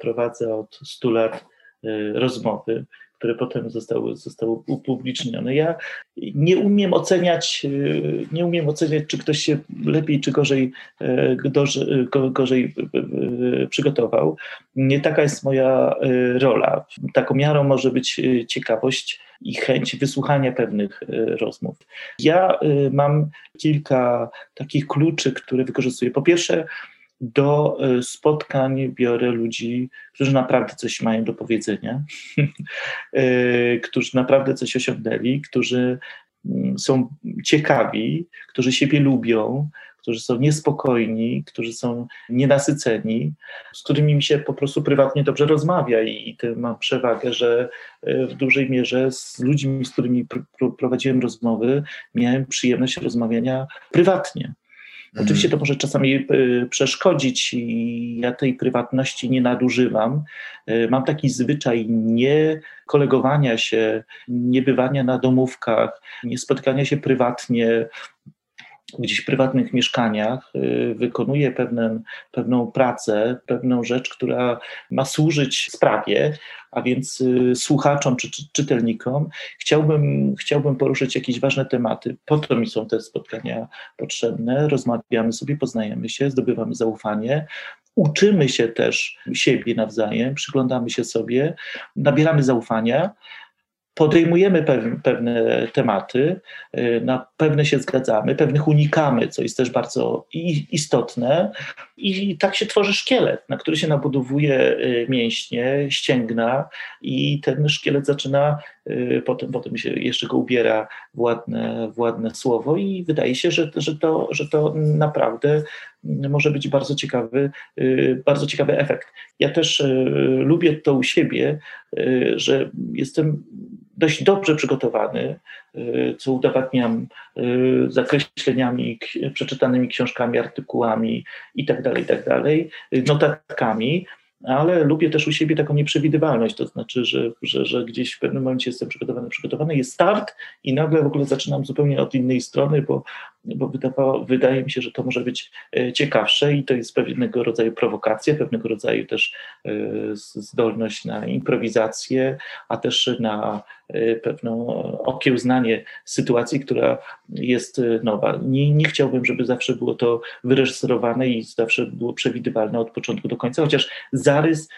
prowadzę od 100 lat rozmowy, które potem zostały, zostały upublicznione. Ja nie umiem oceniać, nie umiem oceniać, czy ktoś się lepiej czy gorzej, gorzej, gorzej przygotował. Nie taka jest moja rola. Taką miarą może być ciekawość i chęć wysłuchania pewnych rozmów. Ja mam kilka takich kluczy, które wykorzystuję. Po pierwsze, do e, spotkań biorę ludzi, którzy naprawdę coś mają do powiedzenia, e, *laughs* którzy naprawdę coś osiągnęli, którzy mm, są ciekawi, którzy siebie lubią, którzy są niespokojni, którzy są nienasyceni, z którymi mi się po prostu prywatnie dobrze rozmawia i, i mam przewagę, że e, w dużej mierze z ludźmi, z którymi pr prowadziłem rozmowy, miałem przyjemność rozmawiania prywatnie. Mhm. Oczywiście to może czasami y, przeszkodzić i ja tej prywatności nie nadużywam. Y, mam taki zwyczaj nie kolegowania się, nie bywania na domówkach, nie spotykania się prywatnie, gdzieś w prywatnych mieszkaniach, y, wykonuje pewną, pewną pracę, pewną rzecz, która ma służyć sprawie, a więc y, słuchaczom czy, czy czytelnikom, chciałbym, chciałbym poruszyć jakieś ważne tematy. Po to mi są te spotkania potrzebne. Rozmawiamy sobie, poznajemy się, zdobywamy zaufanie. Uczymy się też siebie nawzajem, przyglądamy się sobie, nabieramy zaufania, podejmujemy pewne tematy, y, na pewne się zgadzamy, pewnych unikamy, co jest też bardzo istotne, i tak się tworzy szkielet, na który się nabudowuje y, mięśnie, ścięgna, i ten szkielet zaczyna y, potem, potem się jeszcze go ubiera w ładne, w ładne słowo, i wydaje się, że, że, to, że to naprawdę może być bardzo ciekawy, bardzo ciekawy efekt. Ja też lubię to u siebie, że jestem dość dobrze przygotowany, y, co udowadniam y, zakreśleniami, przeczytanymi książkami, artykułami itd., tak itd., tak notatkami, ale lubię też u siebie taką nieprzewidywalność, to znaczy, że, że, że gdzieś w pewnym momencie jestem przygotowany, przygotowany, jest start i nagle w ogóle zaczynam zupełnie od innej strony, bo, bo wydawało, wydaje mi się, że to może być e, ciekawsze i to jest pewnego rodzaju prowokacja, pewnego rodzaju też e, zdolność na improwizację, a też na e, pewne okiełznanie sytuacji, która jest nowa. Nie, nie chciałbym, żeby zawsze było to wyreżyserowane i zawsze było przewidywalne od początku do końca, chociaż zarys,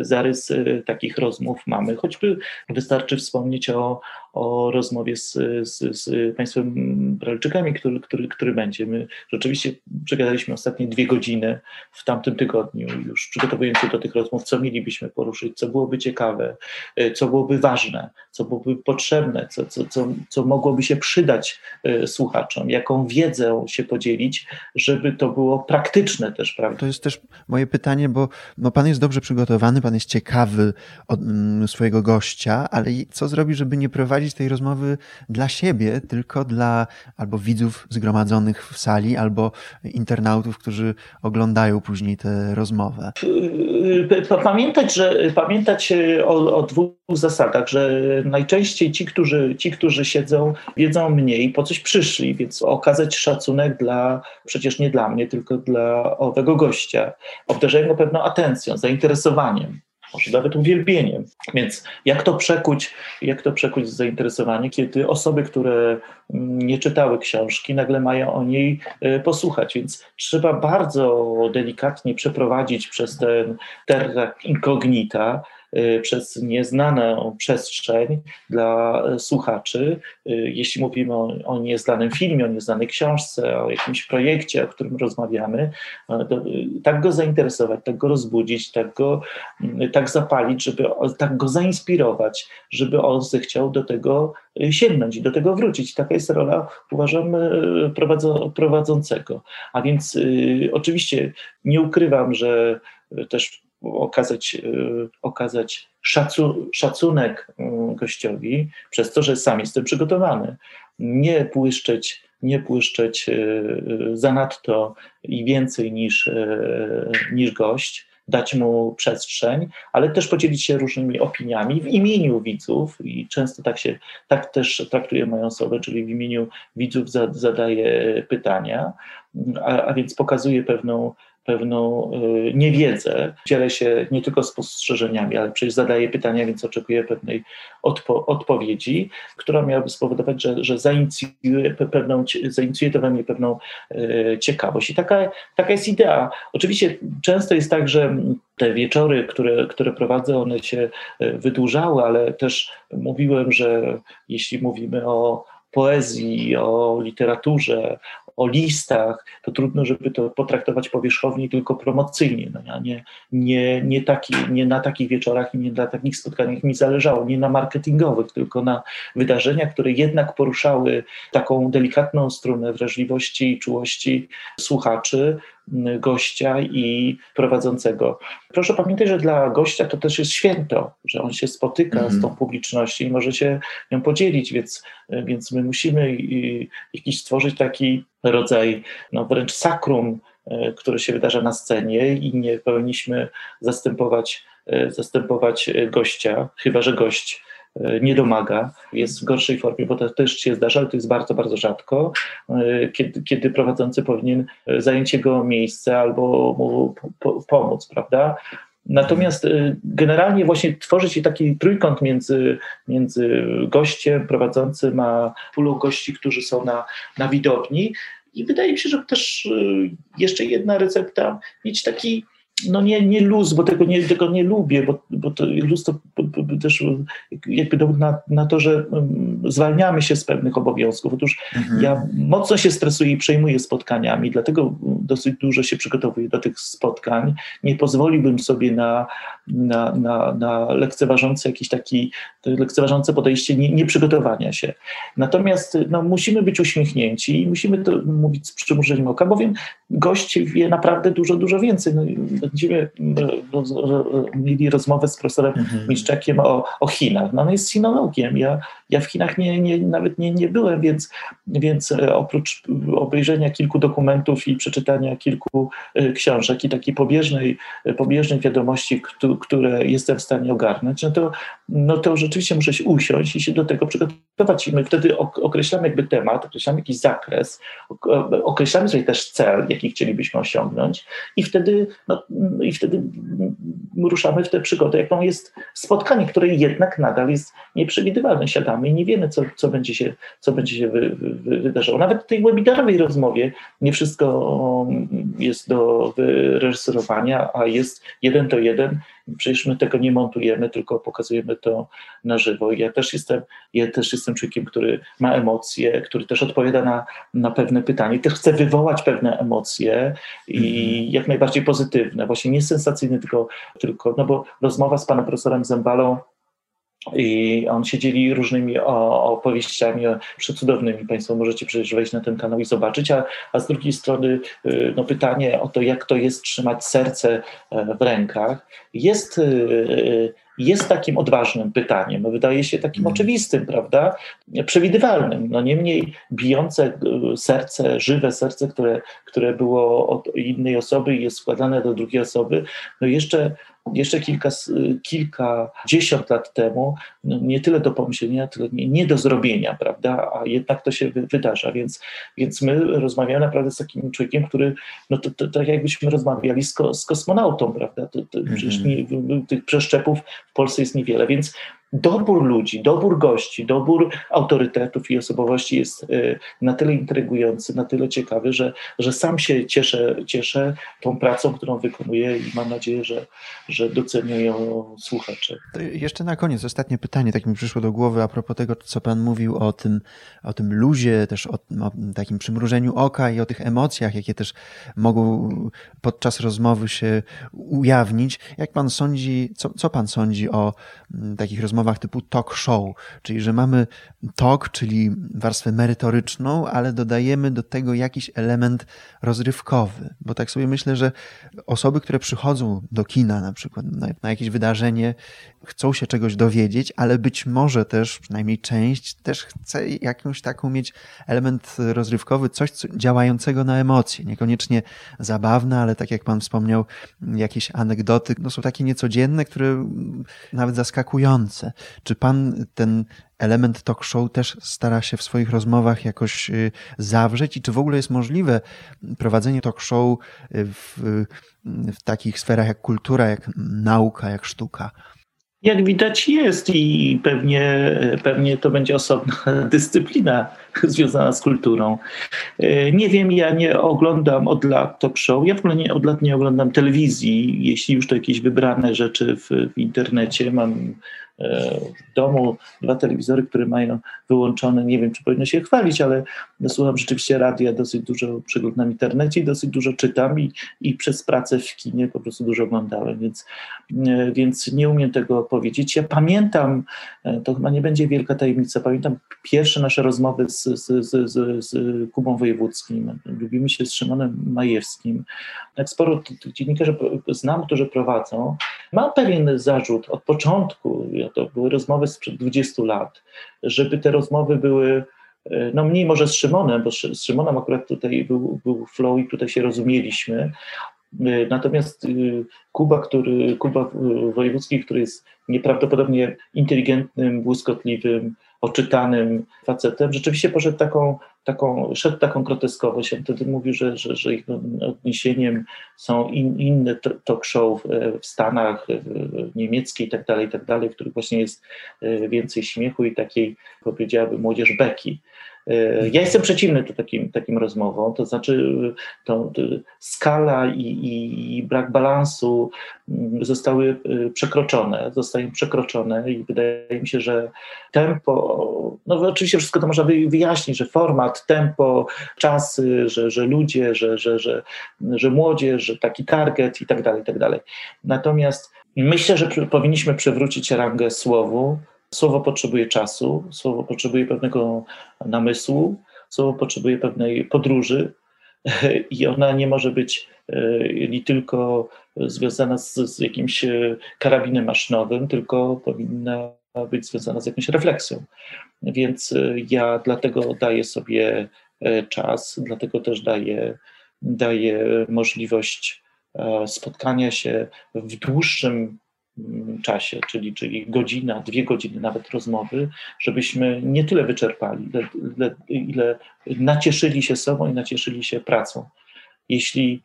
zarys takich rozmów mamy. Choćby wystarczy wspomnieć o, o rozmowie z, z, z państwem Bralczykami, który, który, który będzie. My rzeczywiście przegadaliśmy ostatnie dwie godziny w tamtym tygodniu, już przygotowując się do tych rozmów, co mielibyśmy poruszyć, co byłoby ciekawe, e, co byłoby ważne, co byłoby potrzebne, co, co, co, co mogłoby się przydać e, słuchaczom, jaką wiedzę się podzielić, żeby to było praktyczne też, prawda? To jest też moje pytanie, bo no, pan jest dobrze przygotowany, pan jest ciekawy od mm, swojego gościa, ale co zrobić, żeby nie prowadzić tej rozmowy dla siebie, tylko dla albo widzów zgromadzonych w sali, albo internautów, którzy oglądają później tę rozmowę? Pamiętać, że pamiętać o, o dwóch zasadach, że najczęściej ci którzy, ci, którzy siedzą, wiedzą mniej, po coś przyszli, więc okazać szacunek dla, przecież nie dla mnie, tylko dla owego gościa. Obdarzają go pewną atencją, zainteresowaniem może nawet uwielbieniem. Więc jak to przekuć, jak to przekuć zainteresowanie, kiedy osoby, które nie czytały książki, nagle mają o niej e, posłuchać. Więc trzeba bardzo delikatnie przeprowadzić przez ten terra incognita, przez nieznaną przestrzeń dla słuchaczy. Y, jeśli mówimy o, o nieznanym filmie, o nieznanej książce, o jakimś projekcie, o którym rozmawiamy, y, tak go zainteresować, tak go rozbudzić, tak go tak zapalić, żeby tak go zainspirować, żeby on zechciał do tego sięgnąć i do tego wrócić. Taka jest rola, uważam, prowadzącego. A więc y, oczywiście nie ukrywam, że też okazać, y, okazać szacu, szacunek y, gościowi przez to, że sam jestem przygotowany. Nie błyszczeć, nie błyszczeć y, zanadto i więcej niż, niż gość, dać mu przestrzeń, ale też podzielić się różnymi opiniami w imieniu widzów i często tak się, tak też traktuję moją osobę, czyli w imieniu widzów zadaję pytania, a, a więc pokazuję pewną pewną y, niewiedzę. Dzielę się nie tylko spostrzeżeniami, ale przecież zadaję pytania, więc oczekuję pewnej odpo odpowiedzi, która miałaby spowodować, że, że zainicjuje, pewną, zainicjuje to we mnie pewną y, ciekawość. I taka, taka jest idea. Oczywiście często jest tak, że te wieczory, które, które prowadzę, one się y, wydłużały, ale też mówiłem, że jeśli mówimy o poezji, o literaturze, o listach, to trudno, żeby to potraktować powierzchownie, tylko promocyjnie. No, nie, nie, nie, taki, nie na takich wieczorach i nie na takich spotkaniach mi zależało, nie na marketingowych, tylko na wydarzeniach, które jednak poruszały taką delikatną strunę wrażliwości i czułości słuchaczy, gościa i prowadzącego. Proszę pamiętać, że dla gościa to też jest święto, że on się spotyka mm. z tą publicznością i może się nią podzielić, więc, więc my musimy jakiś stworzyć taki rodzaj no wręcz sakrum, e, które się wydarza na scenie i nie powinniśmy zastępować, e, zastępować gościa, chyba że gość e, nie domaga, jest w gorszej formie, bo to też się zdarza, ale to jest bardzo, bardzo rzadko, kiedy, kiedy prowadzący powinien zająć jego miejsce albo mu pomóc, prawda? Natomiast generalnie właśnie tworzy się taki trójkąt między, między gościem prowadzącym a pulą gości, którzy są na, na widowni. I wydaje mi się, że też jeszcze jedna recepta, mieć taki no nie, nie luz, bo tego nie, tego nie lubię, bo, bo to luz to też jakby dowód na, na to, że mm, zwalniamy się z pewnych obowiązków. Otóż mhm. ja mocno się stresuję i przejmuję spotkaniami, dlatego dosyć dużo się przygotowuję do tych spotkań. Nie pozwoliłbym sobie na, na, na, na lekceważące jakiś taki, lekceważące podejście nieprzygotowania się. Natomiast no, musimy być uśmiechnięci i musimy to mówić z przymurzeniem oka, bowiem gość wie naprawdę dużo, dużo więcej. No, będziemy mieli rozmowę z profesorem mhm. Miszczakiem o, o Chinach. No on jest sinologiem. Ja, ja w Chinach nie, nie, nawet nie, nie byłem, więc, więc e, oprócz obejrzenia kilku dokumentów i przeczytania kilku e, książek i takiej pobieżnej, e, pobieżnej wiadomości, które jestem w stanie ogarnąć, no to, no to rzeczywiście muszę się usiąść i się do tego przygotować. I my wtedy określamy jakby temat, określamy jakiś zakres, określamy sobie też cel, jaki chcielibyśmy osiągnąć i wtedy no, i wtedy ruszamy w tę przygodę, jaką jest spotkanie, które jednak nadal jest nieprzewidywalne. Siadamy i nie wiemy, co, co będzie się, co będzie się wy, wy. Nawet w tej webinarowej rozmowie nie wszystko jest do wyreżyserowania, a jest jeden to jeden Przecież my tego nie montujemy, tylko pokazujemy to na żywo. Ja też jestem, ja też jestem człowiekiem, który ma emocje, który też odpowiada na, na pewne pytanie, też chce wywołać pewne emocje i mm. jak najbardziej pozytywne, właśnie nie sensacyjne, tylko, tylko no bo rozmowa z panem profesorem Zembalą i on się dzieli różnymi opowieściami przecudownymi. Państwo możecie przecież wejść na ten kanał i zobaczyć, a, a z drugiej strony y, no, pytanie o to, jak to jest trzymać serce e, w rękach, jest, y, y, jest takim odważnym pytaniem. Wydaje się takim mm. oczywistym, prawda? Przewidywalnym. No niemniej bijące serce, żywe serce, które, które było od innej osoby i jest składane do drugiej osoby, no jeszcze jeszcze kilka, kilkadziesiąt lat temu nie tyle do pomyślenia, tyle nie, nie, do zrobienia, prawda? A jednak to się wydarza, więc, więc my rozmawiamy naprawdę z takim człowiekiem, który, no to, to, to tak jakbyśmy rozmawiali z, ko, z kosmonautą, prawda? To, to mm -hmm. Przecież nie, tych przeszczepów w Polsce jest niewiele, więc dobór ludzi, dobór gości, dobór autorytetów i osobowości jest y, na tyle intrygujący, na tyle ciekawy, że, że sam się cieszę, cieszę tą pracą, którą wykonuję i mam nadzieję, że, że docenią ją słuchacze. Jeszcze na koniec ostatnie pytanie, tak mi przyszło do głowy a propos tego, co Pan mówił o tym, o tym luzie, też o, o takim przymrużeniu oka i o tych emocjach, jakie też mogą podczas rozmowy się ujawnić. Jak Pan sądzi, co, co Pan sądzi o mm, takich rozmowach typu talk show, czyli że mamy talk, czyli warstwę merytoryczną, ale dodajemy do tego jakiś element rozrywkowy. Bo tak sobie myślę, że osoby, które przychodzą do kina na przykład na, na jakieś wydarzenie, chcą się czegoś dowiedzieć, ale być może też, przynajmniej część, też chce jakąś taką mieć element rozrywkowy, coś co, działającego na emocje. Niekoniecznie zabawne, ale tak jak pan wspomniał, jakieś anegdoty, no są takie niecodzienne, które nawet zaskakujące. Czy pan ten element talk show też stara się w swoich rozmowach jakoś zawrzeć i czy w ogóle jest możliwe prowadzenie talk show w, w takich sferach jak kultura, jak nauka, jak sztuka? Jak widać jest i pewnie, pewnie to będzie osobna *laughs* dyscyplina związana z kulturą. E, nie wiem, ja nie oglądam od lat talk show, ja w ogóle nie, od lat nie oglądam telewizji, jeśli już to jakieś wybrane rzeczy w, w internecie. Mam w domu dwa telewizory, które mają wyłączone, nie wiem czy powinno się chwalić, ale słucham rzeczywiście radia, dosyć dużo przeglądam w internecie i dosyć dużo czytam i, i przez pracę w kinie po prostu dużo oglądałem, więc, e, więc nie umiem tego powiedzieć. Ja pamiętam, e, to chyba nie będzie wielka tajemnica, pamiętam pierwsze nasze rozmowy z, z, z, z, z Kubą Wojewódzkim, lubimy się z Szymonem Majewskim. Jak sporo tych dziennikarzy znam, którzy prowadzą. Mam pewien zarzut od początku, to były rozmowy sprzed 20 lat, żeby te rozmowy były e, no mniej może z Szymonem, bo z Szymonem akurat tutaj był, był flow i tutaj się rozumieliśmy. E, natomiast e, Kuba, który, Kuba Wojewódzki, który jest nieprawdopodobnie inteligentnym, błyskotliwym, oczytanym facetem, rzeczywiście poszedł taką, taką, szedł taką groteskowość. On wtedy mówił, że, że, że ich odniesieniem są in, inne talk show w Stanach, w niemieckiej i tak dalej, i tak dalej, w których właśnie jest e, więcej śmiechu i takiej, powiedziałabym, młodzież beki. Ja jestem przeciwny to takim, takim rozmowom, to znaczy to, to skala i, i, brak balansu mm, zostały y, przekroczone, zostają przekroczone i wydaje mi się, że tempo, no oczywiście wszystko to można wyjaśnić, że format, tempo, czasy, że, że ludzie, że, że, że, że młodzież, że taki target i tak dalej, i tak dalej. Natomiast myślę, że powinniśmy przywrócić rangę słowu, Słowo potrzebuje czasu, słowo potrzebuje pewnego namysłu, słowo potrzebuje pewnej podróży *laughs* i ona nie może być nie tylko związana z, z jakimś e, karabinem maszynowym, tylko powinna być związana z jakąś refleksją. Więc e, ja dlatego daję sobie e, czas, dlatego też daję, daję możliwość spotkania się w dłuższym czasie, czyli, czyli godzina, dwie godziny nawet rozmowy, żebyśmy nie tyle wyczerpali, ile, ile, ile nacieszyli się sobą i nacieszyli się pracą. Jeśli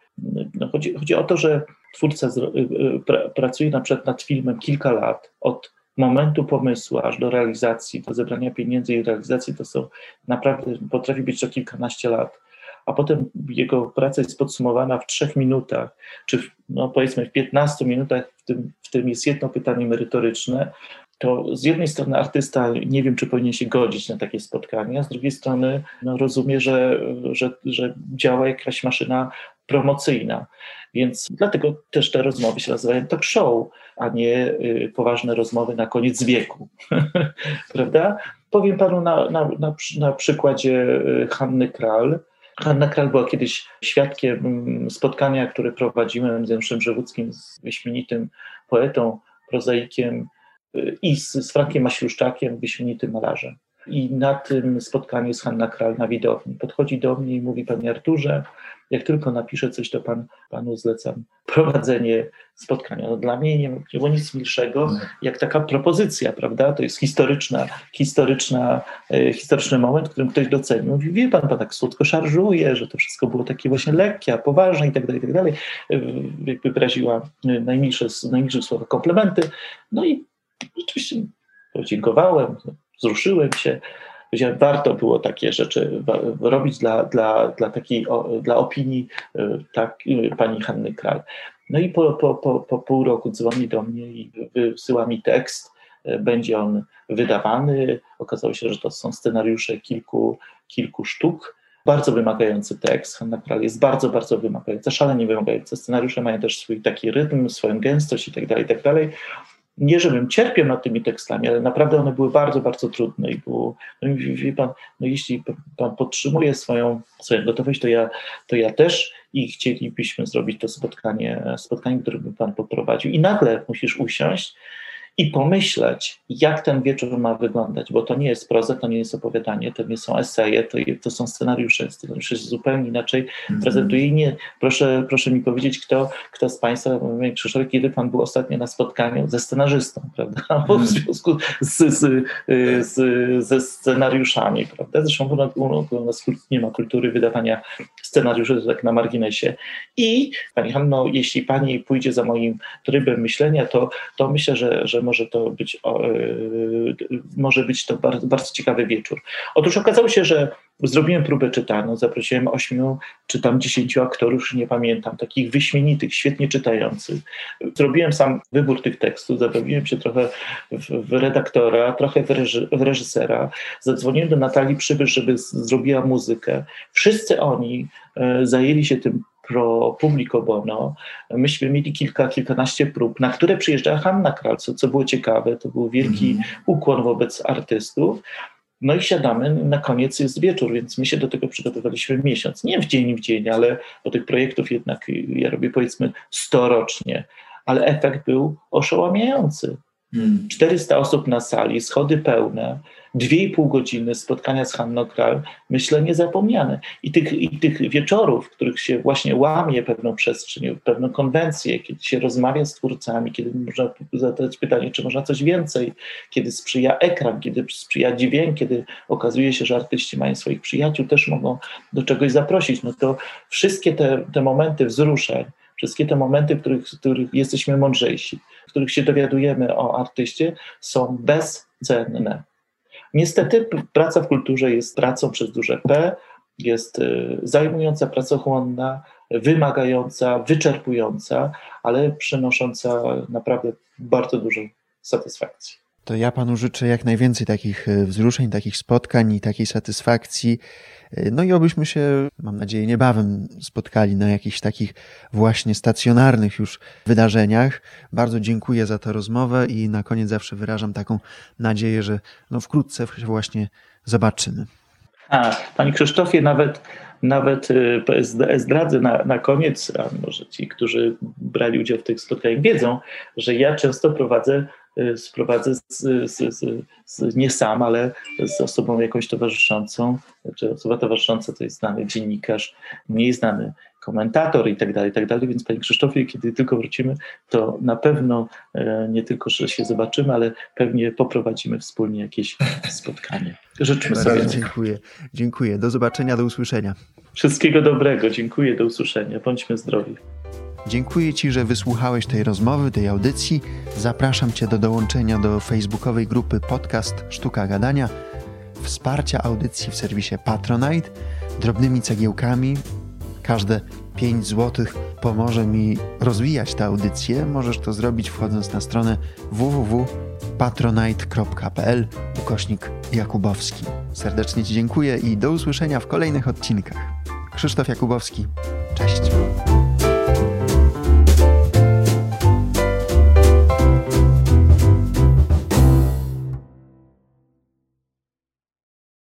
no chodzi, chodzi o to, że twórca z, y, y, pra, pracuje na przykład nad filmem kilka lat, od momentu pomysłu aż do realizacji, do zebrania pieniędzy i realizacji, to są naprawdę, potrafi być to kilkanaście lat a potem jego praca jest podsumowana w trzech minutach, czy w, no powiedzmy w 15 minutach, w tym, w tym jest jedno pytanie merytoryczne, to z jednej strony artysta nie wiem, czy powinien się godzić na takie spotkania, z drugiej strony no, rozumie, że, że, że działa jakaś maszyna promocyjna. Więc dlatego też te rozmowy się nazywają talk show, a nie y, poważne rozmowy na koniec wieku. *laughs* Prawda? Powiem panu na, na, na, na przykładzie y, Hanny Kral, Hanna Kral była kiedyś świadkiem mm, spotkania, które prowadziłem z Janszem Żewódzkim, z wyśmienitym poetą, prozaikiem y, i z, z Frankiem Maśluszczakiem, wyśmienitym malarzem. I na tym spotkaniu jest Hanna Kral na widowni. Podchodzi do mnie i mówi, panie Arturze, jak tylko napiszę coś, to pan, panu zlecam prowadzenie spotkania. No dla mnie nie było nic milszego, jak taka propozycja, prawda? To jest historyczna, historyczna, e, historyczny moment, w którym ktoś docenił. Mówi, wie pan, pan tak słodko szarżuje, że to wszystko było takie właśnie lekkie, a poważne i tak dalej, i tak dalej. E, jakby wyraziła najmilsze, najmilsze słowa komplementy. No i rzeczywiście podziękowałem, wzruszyłem się. Powiedziałem, warto było takie rzeczy robić dla, dla, dla takiej, dla opinii e, tak, e, pani Hanny Kral. No i po, po, po, po pół roku dzwoni do mnie i wysyła mi tekst. E, będzie on wydawany. Okazało się, że to są scenariusze kilku, kilku sztuk. Bardzo wymagający tekst. Hanna Kral jest bardzo, bardzo wymagająca, szalenie wymagająca. Scenariusze mają też swój taki rytm, swoją gęstość i tak nie żebym cierpiał nad tymi tekstami, ale naprawdę one były bardzo, bardzo trudne i było, no wie pan, no jeśli pan podtrzymuje swoją, swoją gotowość, to ja, to ja też i chcielibyśmy zrobić to spotkanie, spotkanie, które by pan poprowadził. I nagle musisz usiąść i pomyśleć, jak ten wieczór ma wyglądać, bo to nie jest proza, to nie jest opowiadanie, to nie są eseje, to, to są scenariusze. Scenariusze zupełnie inaczej mm -hmm. prezentuje. I nie, proszę, proszę mi powiedzieć, kto, kto z Państwa, Krzysztof, kiedy Pan był ostatnio na spotkaniu ze scenarzystą, prawda? *laughs* Bo w mhm. związku z, z, z, ze scenariuszami, prawda? Zresztą u nas nie ma kultury wydawania scenariuszy, tak na marginesie. I Pani Hanno, jeśli Pani pójdzie za moim trybem myślenia, to, to myślę, że, że może to być, yy, może być to bardzo, bardzo ciekawy wieczór. Otóż okazało się, że Zrobiłem próbę czytaną, zaprosiłem ośmiu czy tam dziesięciu aktorów, już nie pamiętam, takich wyśmienitych, świetnie czytających. Zrobiłem sam wybór tych tekstów, zabawiłem się trochę w, w redaktora, trochę w, w, reżysera. Zadzwoniłem do Natalii Przybysz, żeby zrobiła muzykę. Wszyscy oni e, zajęli się tym pro publico bono. Myśmy mieli kilka, kilkanaście prób, na które przyjeżdżała Hanna Kral, co, co było ciekawe. To był wielki mm. ukłon wobec artystów. No i siadamy, na koniec jest wieczór, więc my się do tego przygotowaliśmy miesiąc. Nie w dzień w dzień, ale bo tych projektów jednak ja robię powiedzmy 100 rocznie, ale efekt był oszałamiający. 400 hmm. osób na sali, schody pełne, dwie i pół godziny spotkania z Hanną Kral, myślę, niezapomniane. I tych, I tych wieczorów, w których się właśnie łamie pewną przestrzeń, pewną konwencję, kiedy się rozmawia z twórcami, kiedy można zadać pytanie, czy można coś więcej, kiedy sprzyja ekran, kiedy sprzyja dźwięk, kiedy okazuje się, że artyści mają swoich przyjaciół, też mogą do czegoś zaprosić. No to wszystkie te, te momenty wzruszeń, wszystkie te momenty, w których, w których jesteśmy mądrzejsi, w których się dowiadujemy o artyście, są bezcenne. Niestety praca w kulturze jest pracą przez duże P, jest y, zajmująca, pracochłonna, wymagająca, wyczerpująca, ale przynosząca naprawdę bardzo dużo satysfakcji. To ja panu życzę jak najwięcej takich y, wzruszeń, takich spotkań i takiej satysfakcji. Y, no i obyśmy się, mam nadzieję, niebawem spotkali na jakichś takich właśnie stacjonarnych już wydarzeniach. Bardzo dziękuję za tę rozmowę i na koniec zawsze wyrażam taką nadzieję, że no wkrótce się właśnie zobaczymy. A, Panie Krzysztofie, nawet, nawet y, zdradzę na, na koniec, a może ci, którzy brali udział w tych spotkaniach wiedzą, że ja często prowadzę sprowadzę z, z, z, z, nie sam, ale z osobą jakąś towarzyszącą. Znaczy osoba towarzysząca to jest znany dziennikarz, mniej znany komentator i tak dalej, i tak dalej. Więc Panie Krzysztofie, kiedy tylko wrócimy, to na pewno e, nie tylko, że się zobaczymy, ale pewnie poprowadzimy wspólnie jakieś spotkanie. Życzymy sobie. Dziękuję. Dziękuję. Do zobaczenia, do usłyszenia. Wszystkiego dobrego. Dziękuję. Do usłyszenia. Bądźmy zdrowi. Dziękuję Ci, że wysłuchałeś tej rozmowy, tej audycji. Zapraszam Cię do dołączenia do facebookowej grupy podcast Sztuka Gadania, wsparcia audycji w serwisie Patronite, drobnymi cegiełkami. Każde 5 zł pomoże mi rozwijać tę audycję. Możesz to zrobić wchodząc na stronę www.patronite.pl ukośnik Jakubowski. Serdecznie Ci dziękuję i do usłyszenia w kolejnych odcinkach. Krzysztof Jakubowski. Cześć.